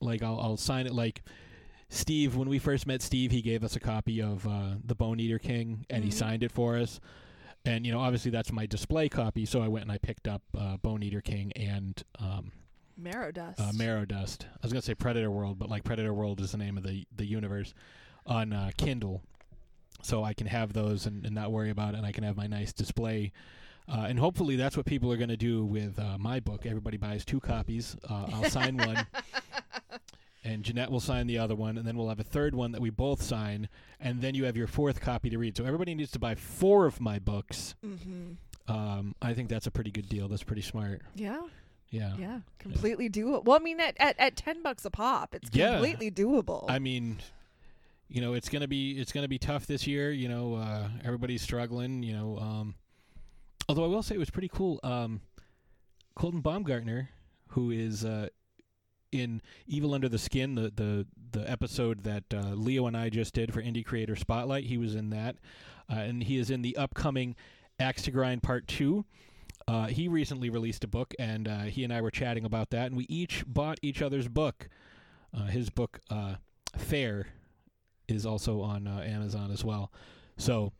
like I'll I'll sign it. Like Steve, when we first met Steve, he gave us a copy of uh, the Bone Eater King, and he Mhm. signed it for us. And you know, obviously that's my display copy. So I went and I picked up uh, Bone Eater King and um, Marrow dust. uh, Marrow Dust. I was gonna say Predator World, but like Predator World is the name of the the universe on uh, Kindle, so I can have those and, and not worry about it, and I can have my nice display. Uh, and hopefully that's what people are going to do with uh, my book. Everybody buys two copies. Uh, I'll sign one, *laughs* and Jeanette will sign the other one, and then we'll have a third one that we both sign, and then you have your fourth copy to read. So everybody needs to buy four of my books. mm-hmm. Um, I think that's a pretty good deal. That's pretty smart. Yeah. Yeah. Yeah. Completely doable. Well, I mean, at, at, at 10 bucks a pop, it's Yeah. completely doable. I mean, you know, it's gonna be it's gonna be tough this year. You know, uh, everybody's struggling. You know, um, although I will say it was pretty cool. Um, Colton Baumgartner, who is uh, in Evil Under the Skin, the the the episode that uh, Leo and I just did for Indie Creator Spotlight, he was in that, uh, and he is in the upcoming Axe to Grind Part Two. Uh, he recently released a book, and uh, he and I were chatting about that, and we each bought each other's book. Uh, his book, uh, Fair, is also on uh, Amazon as well. So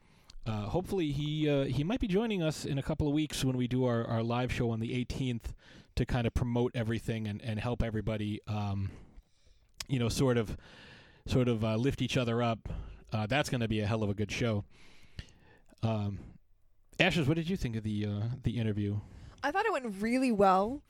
uh, hopefully he he might be joining us in a couple of weeks when we do our, our live show on the 18th to kind of promote everything and, and help everybody, um, you know, sort of sort of lift each other up. That's going to be a hell of a good show. Um, Ashes, what did you think of the uh, the interview? I thought it went really well.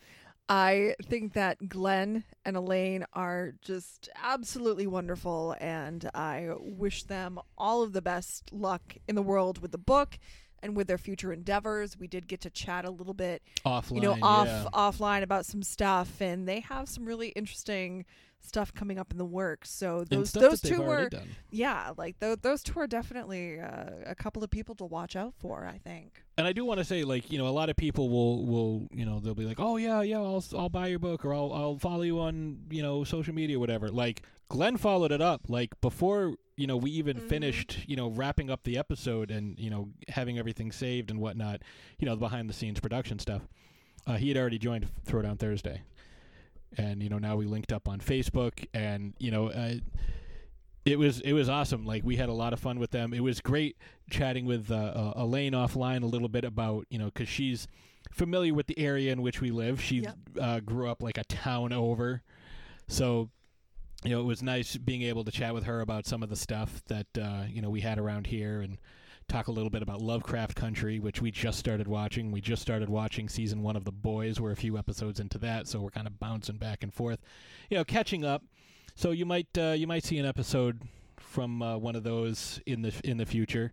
I think that Glenn and Elaine are just absolutely wonderful, and I wish them all of the best luck in the world with the book and with their future endeavors. We did get to chat a little bit, Offline, you know, off yeah. offline about some stuff, and they have some really interesting stuff coming up in the works. So those those two were, done. yeah, like th- those two are definitely uh, a couple of people to watch out for. I think. and I do want to say, like, you know, a lot of people will, will, you know, they'll be like, oh yeah, yeah, I'll, I'll buy your book or I'll, I'll follow you on, you know, social media, whatever. Like, Glenn followed it up, like before, you know, we even finished, you know, wrapping up the episode and, you know, having everything saved and whatnot, you know, the behind the scenes production stuff. Uh, he had already joined Throwdown Thursday, and you know, now we linked up on Facebook, and you know. Uh, it was it was awesome. Like we had a lot of fun with them. It was great chatting with uh, uh, Elaine offline a little bit about you know because she's familiar with the area in which we live. She Yep. uh, grew up like a town over, so you know it was nice being able to chat with her about some of the stuff that uh, you know we had around here and talk a little bit about Lovecraft Country, which we just started watching. We just started watching season one of The Boys. We're a few episodes into that, so we're kind of bouncing back and forth, you know, catching up. So you might uh, you might see an episode from uh, one of those in the in the future.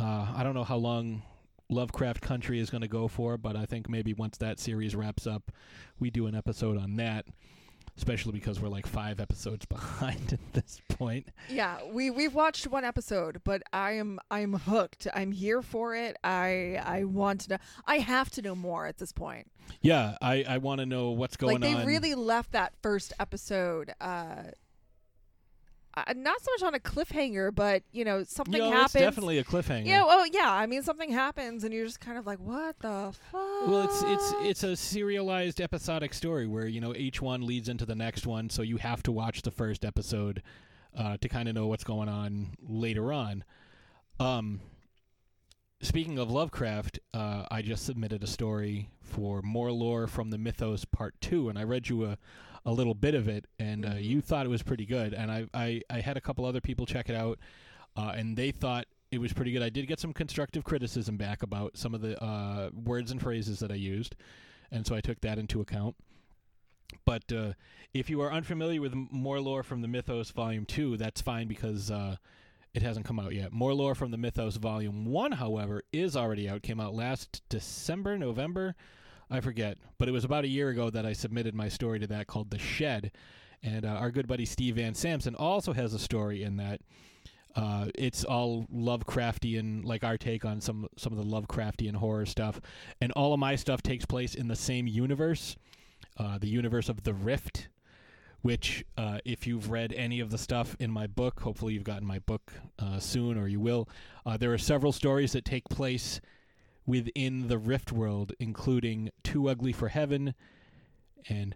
Uh, I don't know how long Lovecraft Country is going to go for, but I think maybe once that series wraps up, we do an episode on that. Especially because we're like five episodes *laughs* behind at this point. Yeah, we we've watched one episode, but I am I'm hooked. I'm here for it. I I want to know. I have to know more at this point. Yeah, I, I want to know what's going on. like they on. really left that first episode uh uh, not so much on a cliffhanger, but you know something no, happens. it's definitely a cliffhanger. Yeah, oh yeah. I mean, something happens, and you're just kind of like, "What the fuck?" Well, it's it's it's a serialized episodic story where you know each one leads into the next one, so you have to watch the first episode uh, to kind of know what's going on later on. Um, speaking of Lovecraft, uh, I just submitted a story for more lore from the Mythos Part Two, and I read you a a little bit of it, and uh, you thought it was pretty good, and I I, I had a couple other people check it out, uh, and they thought it was pretty good. I did get some constructive criticism back about some of the uh, words and phrases that I used, and so I took that into account. But uh, if you are unfamiliar with more lore from the Mythos Volume Two, that's fine because uh, it hasn't come out yet. More lore from the Mythos Volume One, however, is already out. Came out last December, November, I forget, but it was about a year ago that I submitted my story to that called The Shed, and uh, our good buddy Steve Van Samson also has a story in that. Uh, it's all Lovecraftian, like our take on some some of the Lovecraftian horror stuff, and all of my stuff takes place in the same universe, uh, the universe of the Rift. Which, uh, if you've read any of the stuff in my book, hopefully you've gotten my book uh, soon, or you will. Uh, there are several stories that take place within the Rift world, including Too Ugly for Heaven and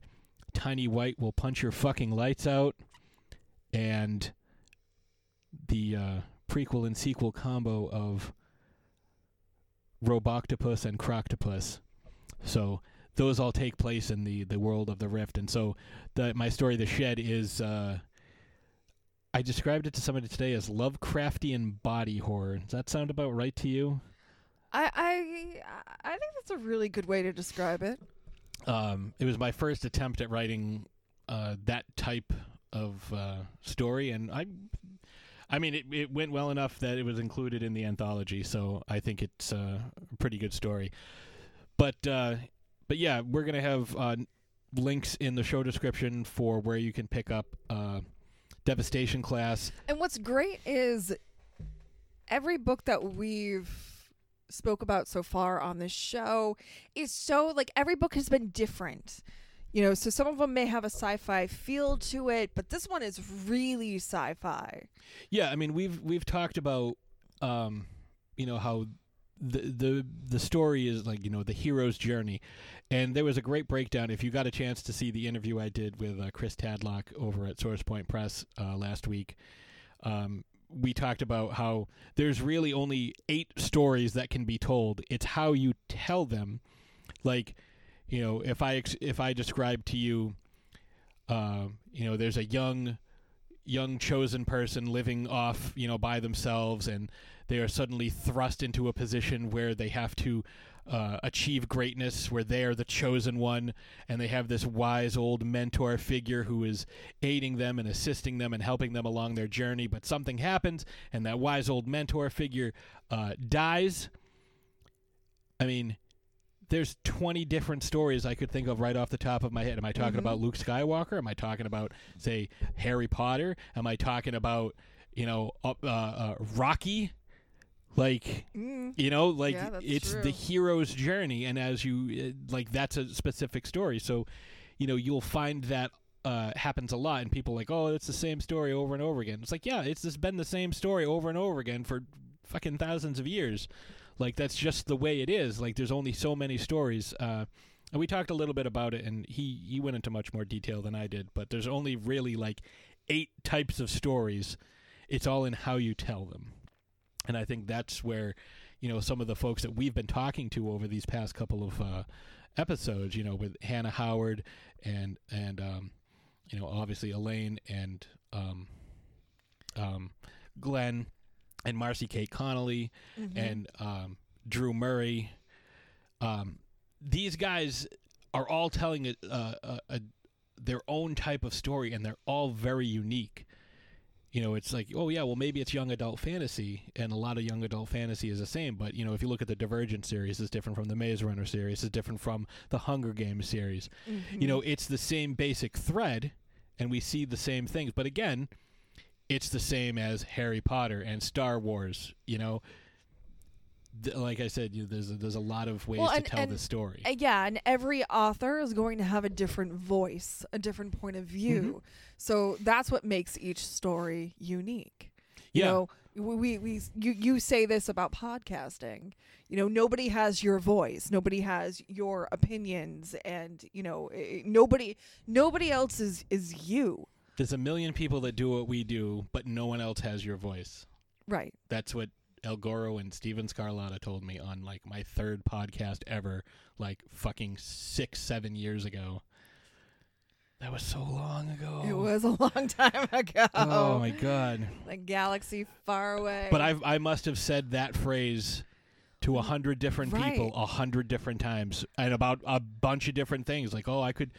Tiny White Will Punch Your Fucking Lights Out and the uh, prequel and sequel combo of Roboctopus and Croctopus. So those all take place in the, the world of the Rift. And so the, my story, The Shed, is. Uh, I described it to somebody today as Lovecraftian body horror. Does that sound about right to you? I I I think that's a really good way to describe it. um, it was my first attempt at writing uh, that type of uh, story, and I, I mean, it, it went well enough that it was included in the anthology. So I think it's uh, a pretty good story. But uh, but yeah, we're gonna have uh, links in the show description for where you can pick up uh, Devastation Class. And what's great is every book that we've spoke about so far on this show is so like every book has been different. You know, so some of them may have a sci-fi feel to it, but this one is really sci-fi. Yeah, I mean we've we've talked about um, you know how the the the story is like you know the hero's journey, and there was a great breakdown. If you got a chance to see the interview I did with uh, Chris Tadlock over at Source Point Press uh, last week, um, we talked about how there's really only eight stories that can be told. It's how you tell them, like you know if I if I describe to you, uh, you know, there's a young young chosen person living off, you know, by themselves, and they are suddenly thrust into a position where they have to uh, achieve greatness, where they are the chosen one, and they have this wise old mentor figure who is aiding them and assisting them and helping them along their journey. But something happens, and that wise old mentor figure uh, dies. I mean, there's 20 different stories I could think of right off the top of my head. Am I talking Mhm. about Luke Skywalker? Am I talking about, say, Harry Potter? Am I talking about, you know, uh, uh, Rocky? Like, Mm. you know, like Yeah, it's true. the hero's journey, and as you uh, like, that's a specific story. So, you know, you'll find that uh, happens a lot, and people are like, oh, it's the same story over and over again. It's like, yeah, it's just been the same story over and over again for fucking thousands of years. Like that's just the way it is. Like there's only so many stories. Uh, and we talked a little bit about it, and he he went into much more detail than I did. But there's only really like eight types of stories. It's all in how you tell them, and I think that's where you know some of the folks that we've been talking to over these past couple of uh, episodes. You know, with Hannah Howard and and um, you know obviously Elaine and um, um, Glenn and Marcy Kate Connolly Mhm. and um, Drew Murray. Um, these guys are all telling a, a, a, a their own type of story, and they're all very unique. You know, it's like, oh yeah, well maybe it's young adult fantasy, and a lot of young adult fantasy is the same. But you know, if you look at the Divergent series, it's different from the Maze Runner series, it's different from the Hunger Games series. Mm-hmm. You know, it's the same basic thread, and we see the same things. But again, it's the same as Harry Potter and Star Wars. You know, like I said, you, there's a, there's a lot of ways Well, to tell and- the story. Yeah, and every author is going to have a different voice, a different point of view. Mm-hmm. So that's what makes each story unique. You Yeah. know, we, we, you, you say this about podcasting. You know, nobody has your voice. Nobody has your opinions and, you know, nobody nobody else is is you. There's a million people that do what we do, but no one else has your voice. Right. That's what El Goro and Steven Scarlatta told me on like my third podcast ever, like fucking six, seven years ago. That was so long ago. It was a long *laughs* time ago. Oh my god! Like galaxy far away. But I I must have said that phrase to a hundred different people a hundred different times and about a bunch of different things. Like, oh, I could,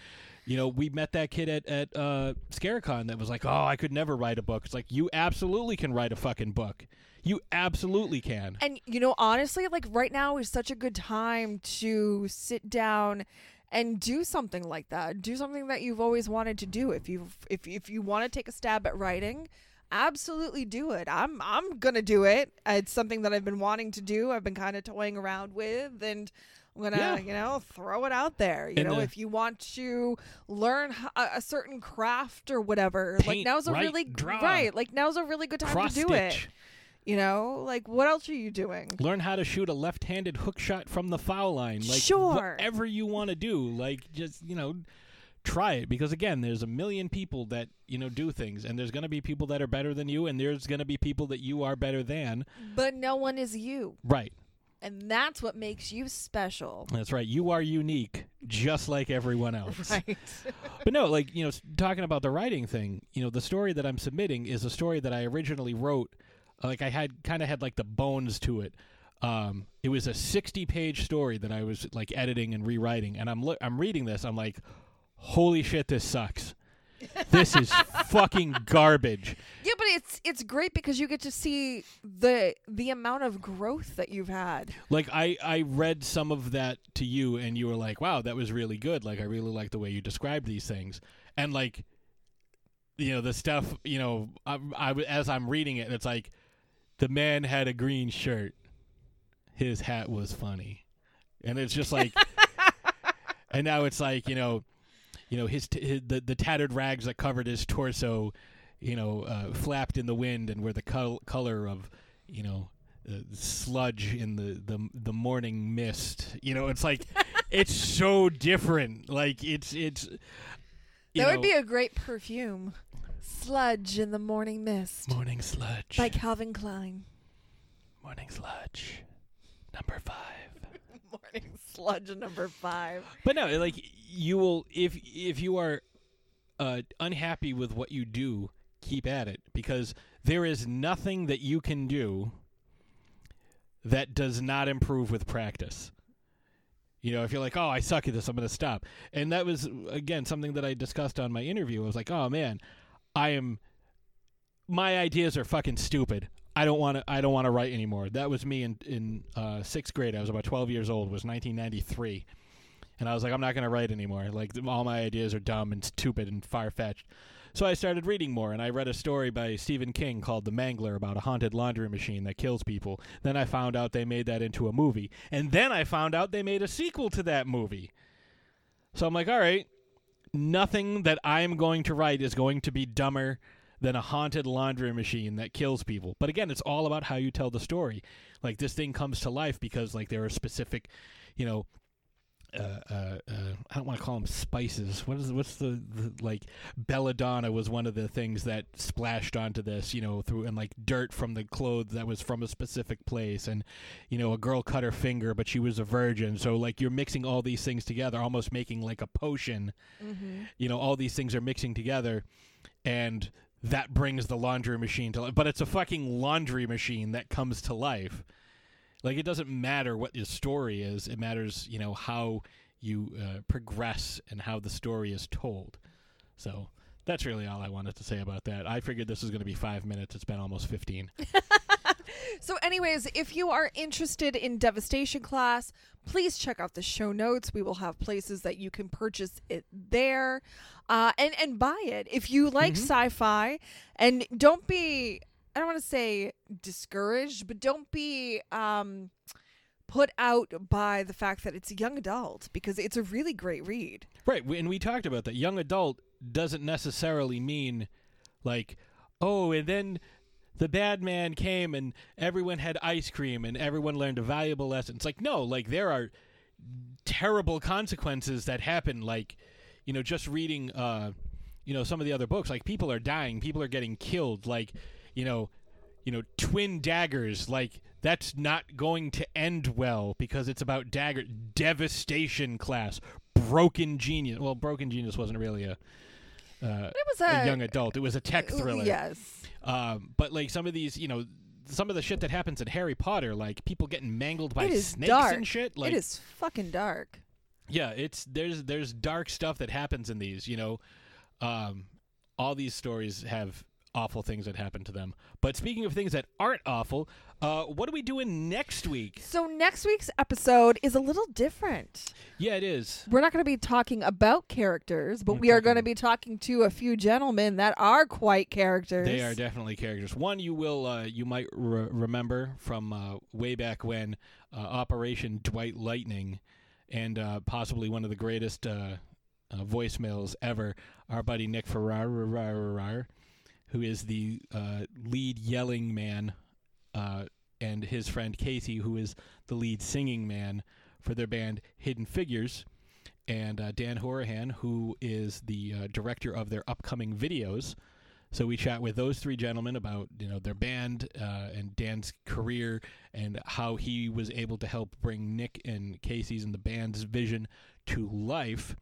you know, we met that kid at at uh, Scarecon that was like, oh, I could never write a book. It's like you absolutely can write a fucking book. You absolutely can. And you know, honestly, like right now is such a good time to sit down and do something like that. Do something that you've always wanted to do. If you if if you want to take a stab at writing, absolutely do it. I'm I'm gonna do it. It's something that I've been wanting to do. I've been kind of toying around with, and I'm gonna Yeah. you know throw it out there. You And, know, uh, if you want to learn a certain craft or whatever, like Paint, now's a write, really draw. right. Like now's a really good time Cross to do it. You know, like what else are you doing? Learn how to shoot a left-handed hook shot from the foul line. Like Sure. whatever you want to do. Like just you know, try it because again, there's a million people that you know do things, and there's gonna be people that are better than you, and there's gonna be people that you are better than. But no one is you, Right. And that's what makes you special. That's right. You are unique, just like everyone *laughs* else. Right. But no, like you know, talking about the writing thing, you know, the story that I'm submitting is a story that I originally wrote. Like I had kind of had like the bones to it. Um, it was a 60 page story that I was like editing and rewriting, and I'm look, I'm reading this. I'm like, holy shit, this sucks. This is fucking garbage. Yeah, but it's it's great because you get to see the the amount of growth that you've had. Like I I read some of that to you, and you were like, wow, that was really good. Like I really like the way you described these things, and like, you know, the stuff. You know, I, I as I'm reading it, it's like, the man had a green shirt. His hat was funny, and it's just like, *laughs* and now it's like you know, you know his, t- his the the tattered rags that covered his torso, you know, uh, flapped in the wind and were the col- color of, you know, uh, sludge in the, the the morning mist. You know, it's like *laughs* it's so different. Like it's it's. That know, would be a great perfume. Sludge in the morning mist morning sludge. by Calvin Klein. morning sludge. Number five. *laughs* Morning sludge number five. But no, like you will if if you are uh, unhappy with what you do, keep at it because there is nothing that you can do that does not improve with practice. You know, if you're like, "Oh, I suck at this, I'm going to stop," and that was again something that I discussed on my interview. I was like, "Oh man, I am my ideas are fucking stupid. I don't want to. I don't want to write anymore." That was me in in uh, sixth grade. I was about 12 years old. It was 1993, and I was like, "I'm not going to write anymore. Like all my ideas are dumb and stupid and far fetched." So I started reading more, and I read a story by Stephen King called "The Mangler" about a haunted laundry machine that kills people. Then I found out they made that into a movie, and then I found out they made a sequel to that movie. So I'm like, all right, nothing that I'm going to write is going to be dumber than a haunted laundry machine that kills people. But again, it's all about how you tell the story. Like this thing comes to life because like there are specific, you know, uh, uh, uh, I don't want to call them spices. What is what's the, the like belladonna was one of the things that splashed onto this, you know, through and like dirt from the clothes that was from a specific place, and you know, a girl cut her finger, but she was a virgin. So like you're mixing all these things together, almost making like a potion. You know, all these things are mixing together, and that brings the laundry machine to life. But it's a fucking laundry machine that comes to life. Like it doesn't matter what your story is; it matters, you know, how you uh, progress and how the story is told. So that's really all I wanted to say about that. I figured this was going to be five minutes. It's been almost fifteen. *laughs* So, anyways, if you are interested in Devastation Class, please check out the show notes. We will have places that you can purchase it there, uh, and and buy it if you like sci-fi. And don't be I don't want to say discouraged, but don't be um, put out by the fact that it's a young adult because it's a really great read. Right, and we talked about that. Young adult doesn't necessarily mean like, oh, and then the bad man came and everyone had ice cream and everyone learned a valuable lesson. It's like, no, like there are terrible consequences that happen. Like, you know, just reading, uh, you know, some of the other books, like people are dying, people are getting killed. Like, you know, you know, twin daggers. Like that's not going to end well because it's about dagger devastation class, broken genius. Well, broken genius wasn't really a. Uh, It was a a- young adult. It was a tech thriller. Yes. Um, but like some of these, you know, some of the shit that happens in Harry Potter, like people getting mangled by snakes dark. and shit. Like, it is fucking dark. yeah, it's there's there's dark stuff that happens in these. You know, um, all these stories have awful things that happen to them. But speaking of things that aren't awful, uh, what are we doing next week? So next week's episode is a little different. Yeah, it is. We're not going to be talking about characters, but we are going to be talking to a few gentlemen that are quite characters. They are definitely characters. One you will uh, you might re- remember from uh, way back when uh, Operation Dwight Lightning, and uh, possibly one of the greatest uh, uh, voicemails ever. Our buddy Nick Ferrar, who is the uh, lead yelling man, uh, and his friend Casey, who is the lead singing man for their band Hidden Figures and uh, Dan Horahan, who is the uh, director of their upcoming videos. So we chat with those three gentlemen about you know their band uh, and Dan's career and how he was able to help bring Nick and Casey's and the band's vision to life.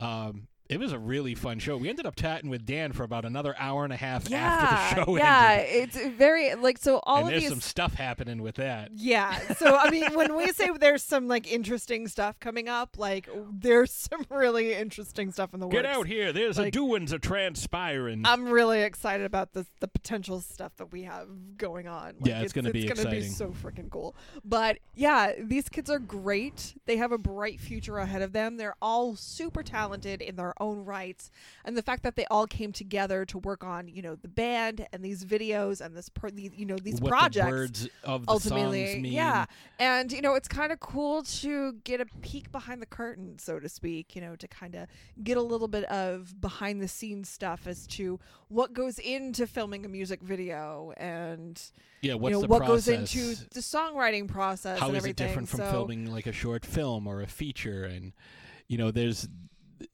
Um, it was a really fun show. We ended up chatting with Dan for about another hour and a half yeah, after the *laughs* show yeah, ended. it's very like so. All and of there's these some stuff happening with that. Yeah. So I mean, when we say there's some like interesting stuff coming up, like there's some really interesting stuff in the world. Get out here! There's a Like- doings a transpiring. I'm really excited about the the potential stuff that we have going on. Like, Yeah, it's gonna be it's gonna be exciting. so freaking cool. But yeah, these kids are great. They have a bright future ahead of them. They're all super talented in their own rights, and the fact that they all came together to work on you know the band and these videos and this pro- the, you know these what projects the words of the ultimately songs mean. yeah and you know it's kind of cool to get a peek behind the curtain so to speak you know to kind of get a little bit of behind the scenes stuff as to what goes into filming a music video and Yeah, what's you know what process? goes into the songwriting process How is it different from so, filming like a short film or a feature? And you know, there's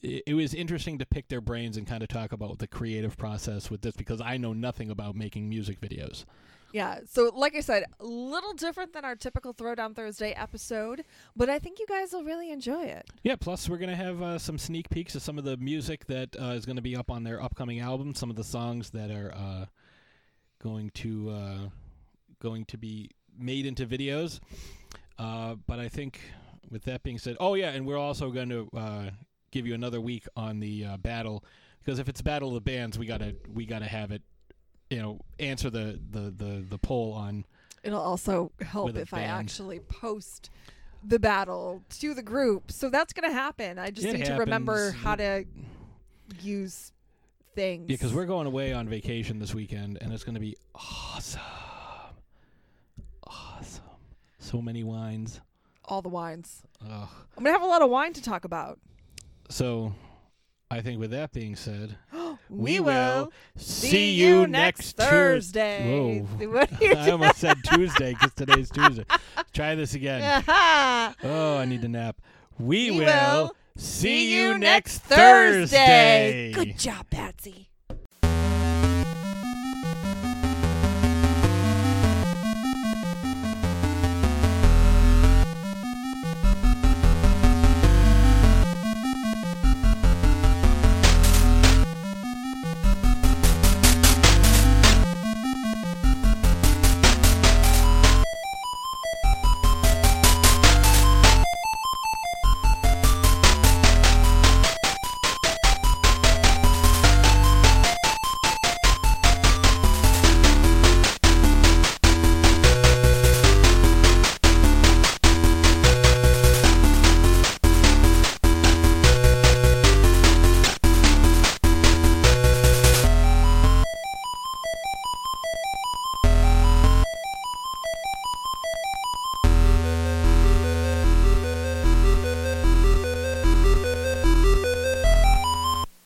it, was interesting to pick their brains and kind of talk about the creative process with this because I know nothing about making music videos. yeah so like i said a little different than our typical throwdown thursday episode but i think you guys will really enjoy it Yeah, plus we're gonna have uh, some sneak peeks of some of the music that uh, is gonna be up on their upcoming album. Some of the songs that are uh, going to uh, going to be made into videos. Uh, but I think with that being said, oh yeah, and we're also going to uh, give you another week on the uh, battle because if it's battle of the bands, we gotta we gotta have it. You know, answer the the the, the poll on It'll also help if I actually post the battle to the group. So that's going to happen. I just It need to remember how to use things. Yeah, because we're going away on vacation this weekend, and it's going to be awesome. Awesome. So many wines. all the wines. Ugh. I'm going to have a lot of wine to talk about. So, I think with that being said, *gasps* We will will see you next Tues- Thursday. Whoa. *laughs* What are you *laughs* I almost said Tuesday because today's Tuesday. *laughs* Try this again. Oh, I need to nap. We, We will will see you next Thursday. Thursday. Good job, Patsy.